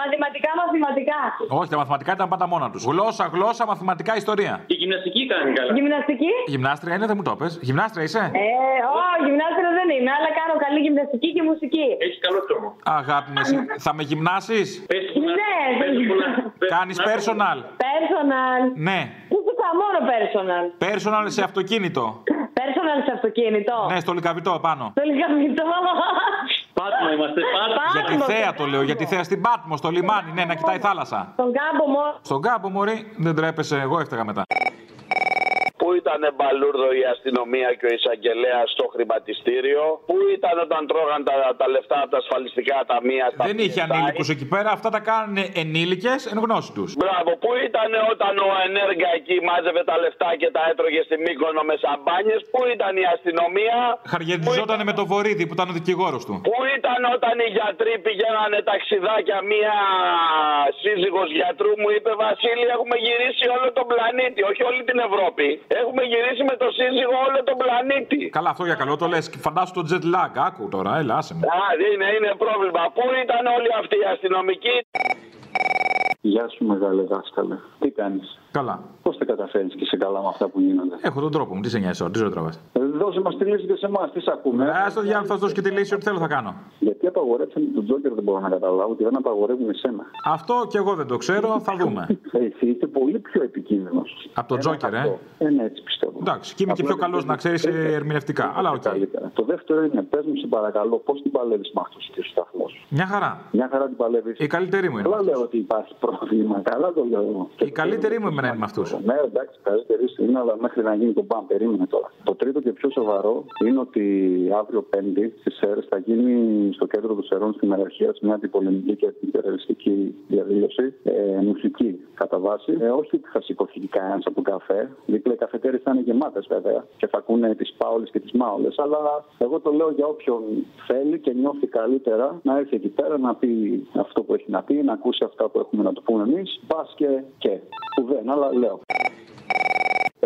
Μαθηματικά, μαθηματικά. Όχι, τα μαθηματικά ήταν πάντα μόνα τους. Γλώσσα, γλώσσα, μαθηματικά ιστορία. Η γυμναστική κάνει καλά. Γυμναστική; Γυμνάστρια είναι, δεν μου το πες. Γυμνάστρια είσαι; Ε, όχι, γυμνάστρια δεν είμαι, αλλά κάνω καλή γυμναστική και μουσική. Έχεις καλό τρόμο. Αγάπη μου, εσύ. θα με γυμνάσεις; Ναι, Κάνεις personal. personal. Ναι. Φυσικά μόνο personal; Personal σε αυτοκίνητο. Personal σε αυτοκίνητο. Ναι, στο λικαβιτό πάνω. Το λιγαμιτό. Πάτμο είμαστε, Για τη θέα το λέω, για τη θέα στην Πάτμο, στο λιμάνι, ναι, να κοιτάει θάλασσα. Τον κάμπο μόνο. Στον κάμπο, Μωρή, δεν τρέπεσαι, εγώ έφταγα μετά. Πού ήταν μπαλούρδο η αστυνομία και ο εισαγγελέας στο χρηματιστήριο; Πού ήταν όταν τρώγαν τα, τα λεφτά από τα ασφαλιστικά ταμεία. στα Δεν είχε PSI? ανήλικους εκεί πέρα, αυτά τα κάνουν ενήλικες εν γνώση τους. Μπράβο, πού ήταν όταν ο Ενέργα εκεί μάζευε τα λεφτά και τα έτρωγε στη Μύκονο με σαμπάνιες, πού ήταν η αστυνομία, Χαριεντιζόταν με το βορίδι που ήταν ο δικηγόρος του. πού ήταν όταν οι γιατροί πηγαίνανε ταξιδάκια, μία σύζυγος γιατρού μου είπε Βασίλη έχουμε γυρίσει όλο τον πλανήτη, όχι όλη την Ευρώπη. Έχουμε γυρίσει με το σύζυγο όλο τον πλανήτη. Καλά, αυτό για καλό το λες. Φαντάσου το jet lag. Άκου τώρα, έλα, άσε με. Α, είναι, είναι πρόβλημα. Πού ήταν όλοι αυτοί οι αστυνομικοί; Γεια σου, μεγάλε δάσκαλε. Τι κάνεις; Καλά. Πώς τα καταφέρεις και σε καλά με αυτά που γίνονται; Έχω τον τρόπο μου. Τι σε νοιάζει τώρα, τι ζωή τραβάς; Ε, δώσε μας τη λύση και σε εμάς, τι σ' ακούμε; Α το διάλογο, θα σου δώσω και τη λύση, ό,τι θέλω θα κάνω. Γιατί απαγορέψαν τον Τζόκερ δεν μπορώ να καταλάβω και δεν απαγορεύουν εσένα. Αυτό και εγώ δεν το ξέρω, θα δούμε. Ε, Εσύ είσαι πολύ πιο επικίνδυνος. Από τον Τζόκερ, ε; Ε, ναι, έτσι πιστεύω. Εντάξει, και είμαι και πιο καλός να ξέρεις ερμηνευτικά. Αλλά οκ. Καλύτερα. Το δεύτερο είναι, πες μου σε παρακαλώ, πώς την παλεύεις με αυτούς του σταθμού. Μια χαρά. Μια χαρά την παλεύεις. Η καλύτερη μου είναι. Καλά λέω ότι υπάρχει πρόβλημα. Καλά το λέω. Η καλύτερη μου εμένα είναι με αυτούς. Ναι, εντάξει, καλύτερη σου είναι, αλλά μέχρι να γίνει το μπαμ, περίμενε τώρα. Το τρίτο και πιο σοβαρό είναι ότι αύριο Πέμπτη στις Σέρρες θα γίνει στο κέντρο των Σερρών στην Ιεραρχία μια αντιπολεμική και αντιιμπεριαλιστική διαδήλωση. Ε, μουσική κατά βάση. Ε, όχι ότι θα σηκωθεί κανένας από τον καφέ. Δίπλα οι καφετέρες θα είναι γεμάτες βέβαια και θα ακούνε τις πάολες και τις μάολες. Αλλά εγώ το λέω για όποιον θέλει και νιώθει καλύτερα να έρθει εκεί πέρα να πει αυτό που έχει να πει, να ακούσει αυτά που έχουμε να του πούμε εμείς. Πα και και. Ουδέν, αλλά λέω.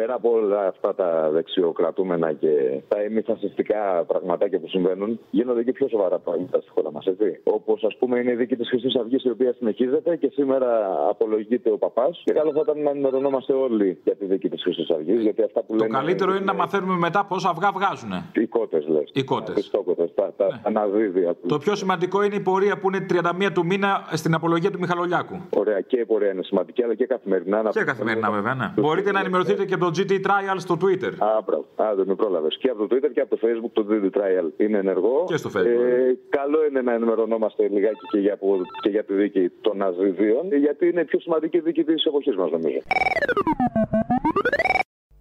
Πέρα από όλα αυτά τα δεξιοκρατούμενα και τα ημιφασιστικά πραγματάκια που συμβαίνουν, γίνονται και πιο σοβαρά πράγματα στη χώρα μας. Όπως ας πούμε είναι η δίκη της Χρυσής Αυγής η οποία συνεχίζεται και σήμερα απολογείται ο παπάς. Και καλό θα ήταν να ενημερωνόμαστε όλοι για τη δίκη της Χρυσής Αυγής. Γιατί αυτά που Το λένε. καλύτερο είναι να μαθαίνουμε μετά πόσα αυγά βγάζουν. Οι κότες λες. Οι κότες. Τα, τα ναι. αναδίδια τους. Το πιο σημαντικό είναι η πορεία που είναι 31 του μήνα στην απολογία του Μιχαλολιάκου. Ωραία, και η πορεία είναι σημαντική, αλλά και καθημερινά. Και καθημερινά, βέβαια. Ναι. Μπορείτε να ενημερωθείτε και από το GT Trial στο Twitter. Α, μπράβο. Α, δεν με πρόλαβες. Και από το Twitter και από το Facebook το GT Trial είναι ενεργό. Και στο Facebook. Ε, καλό είναι να ενημερωνόμαστε λιγάκι και για, και για τη δίκη των Αζιδίων, γιατί είναι η πιο σημαντική δίκη της εποχής μας, νομίζω.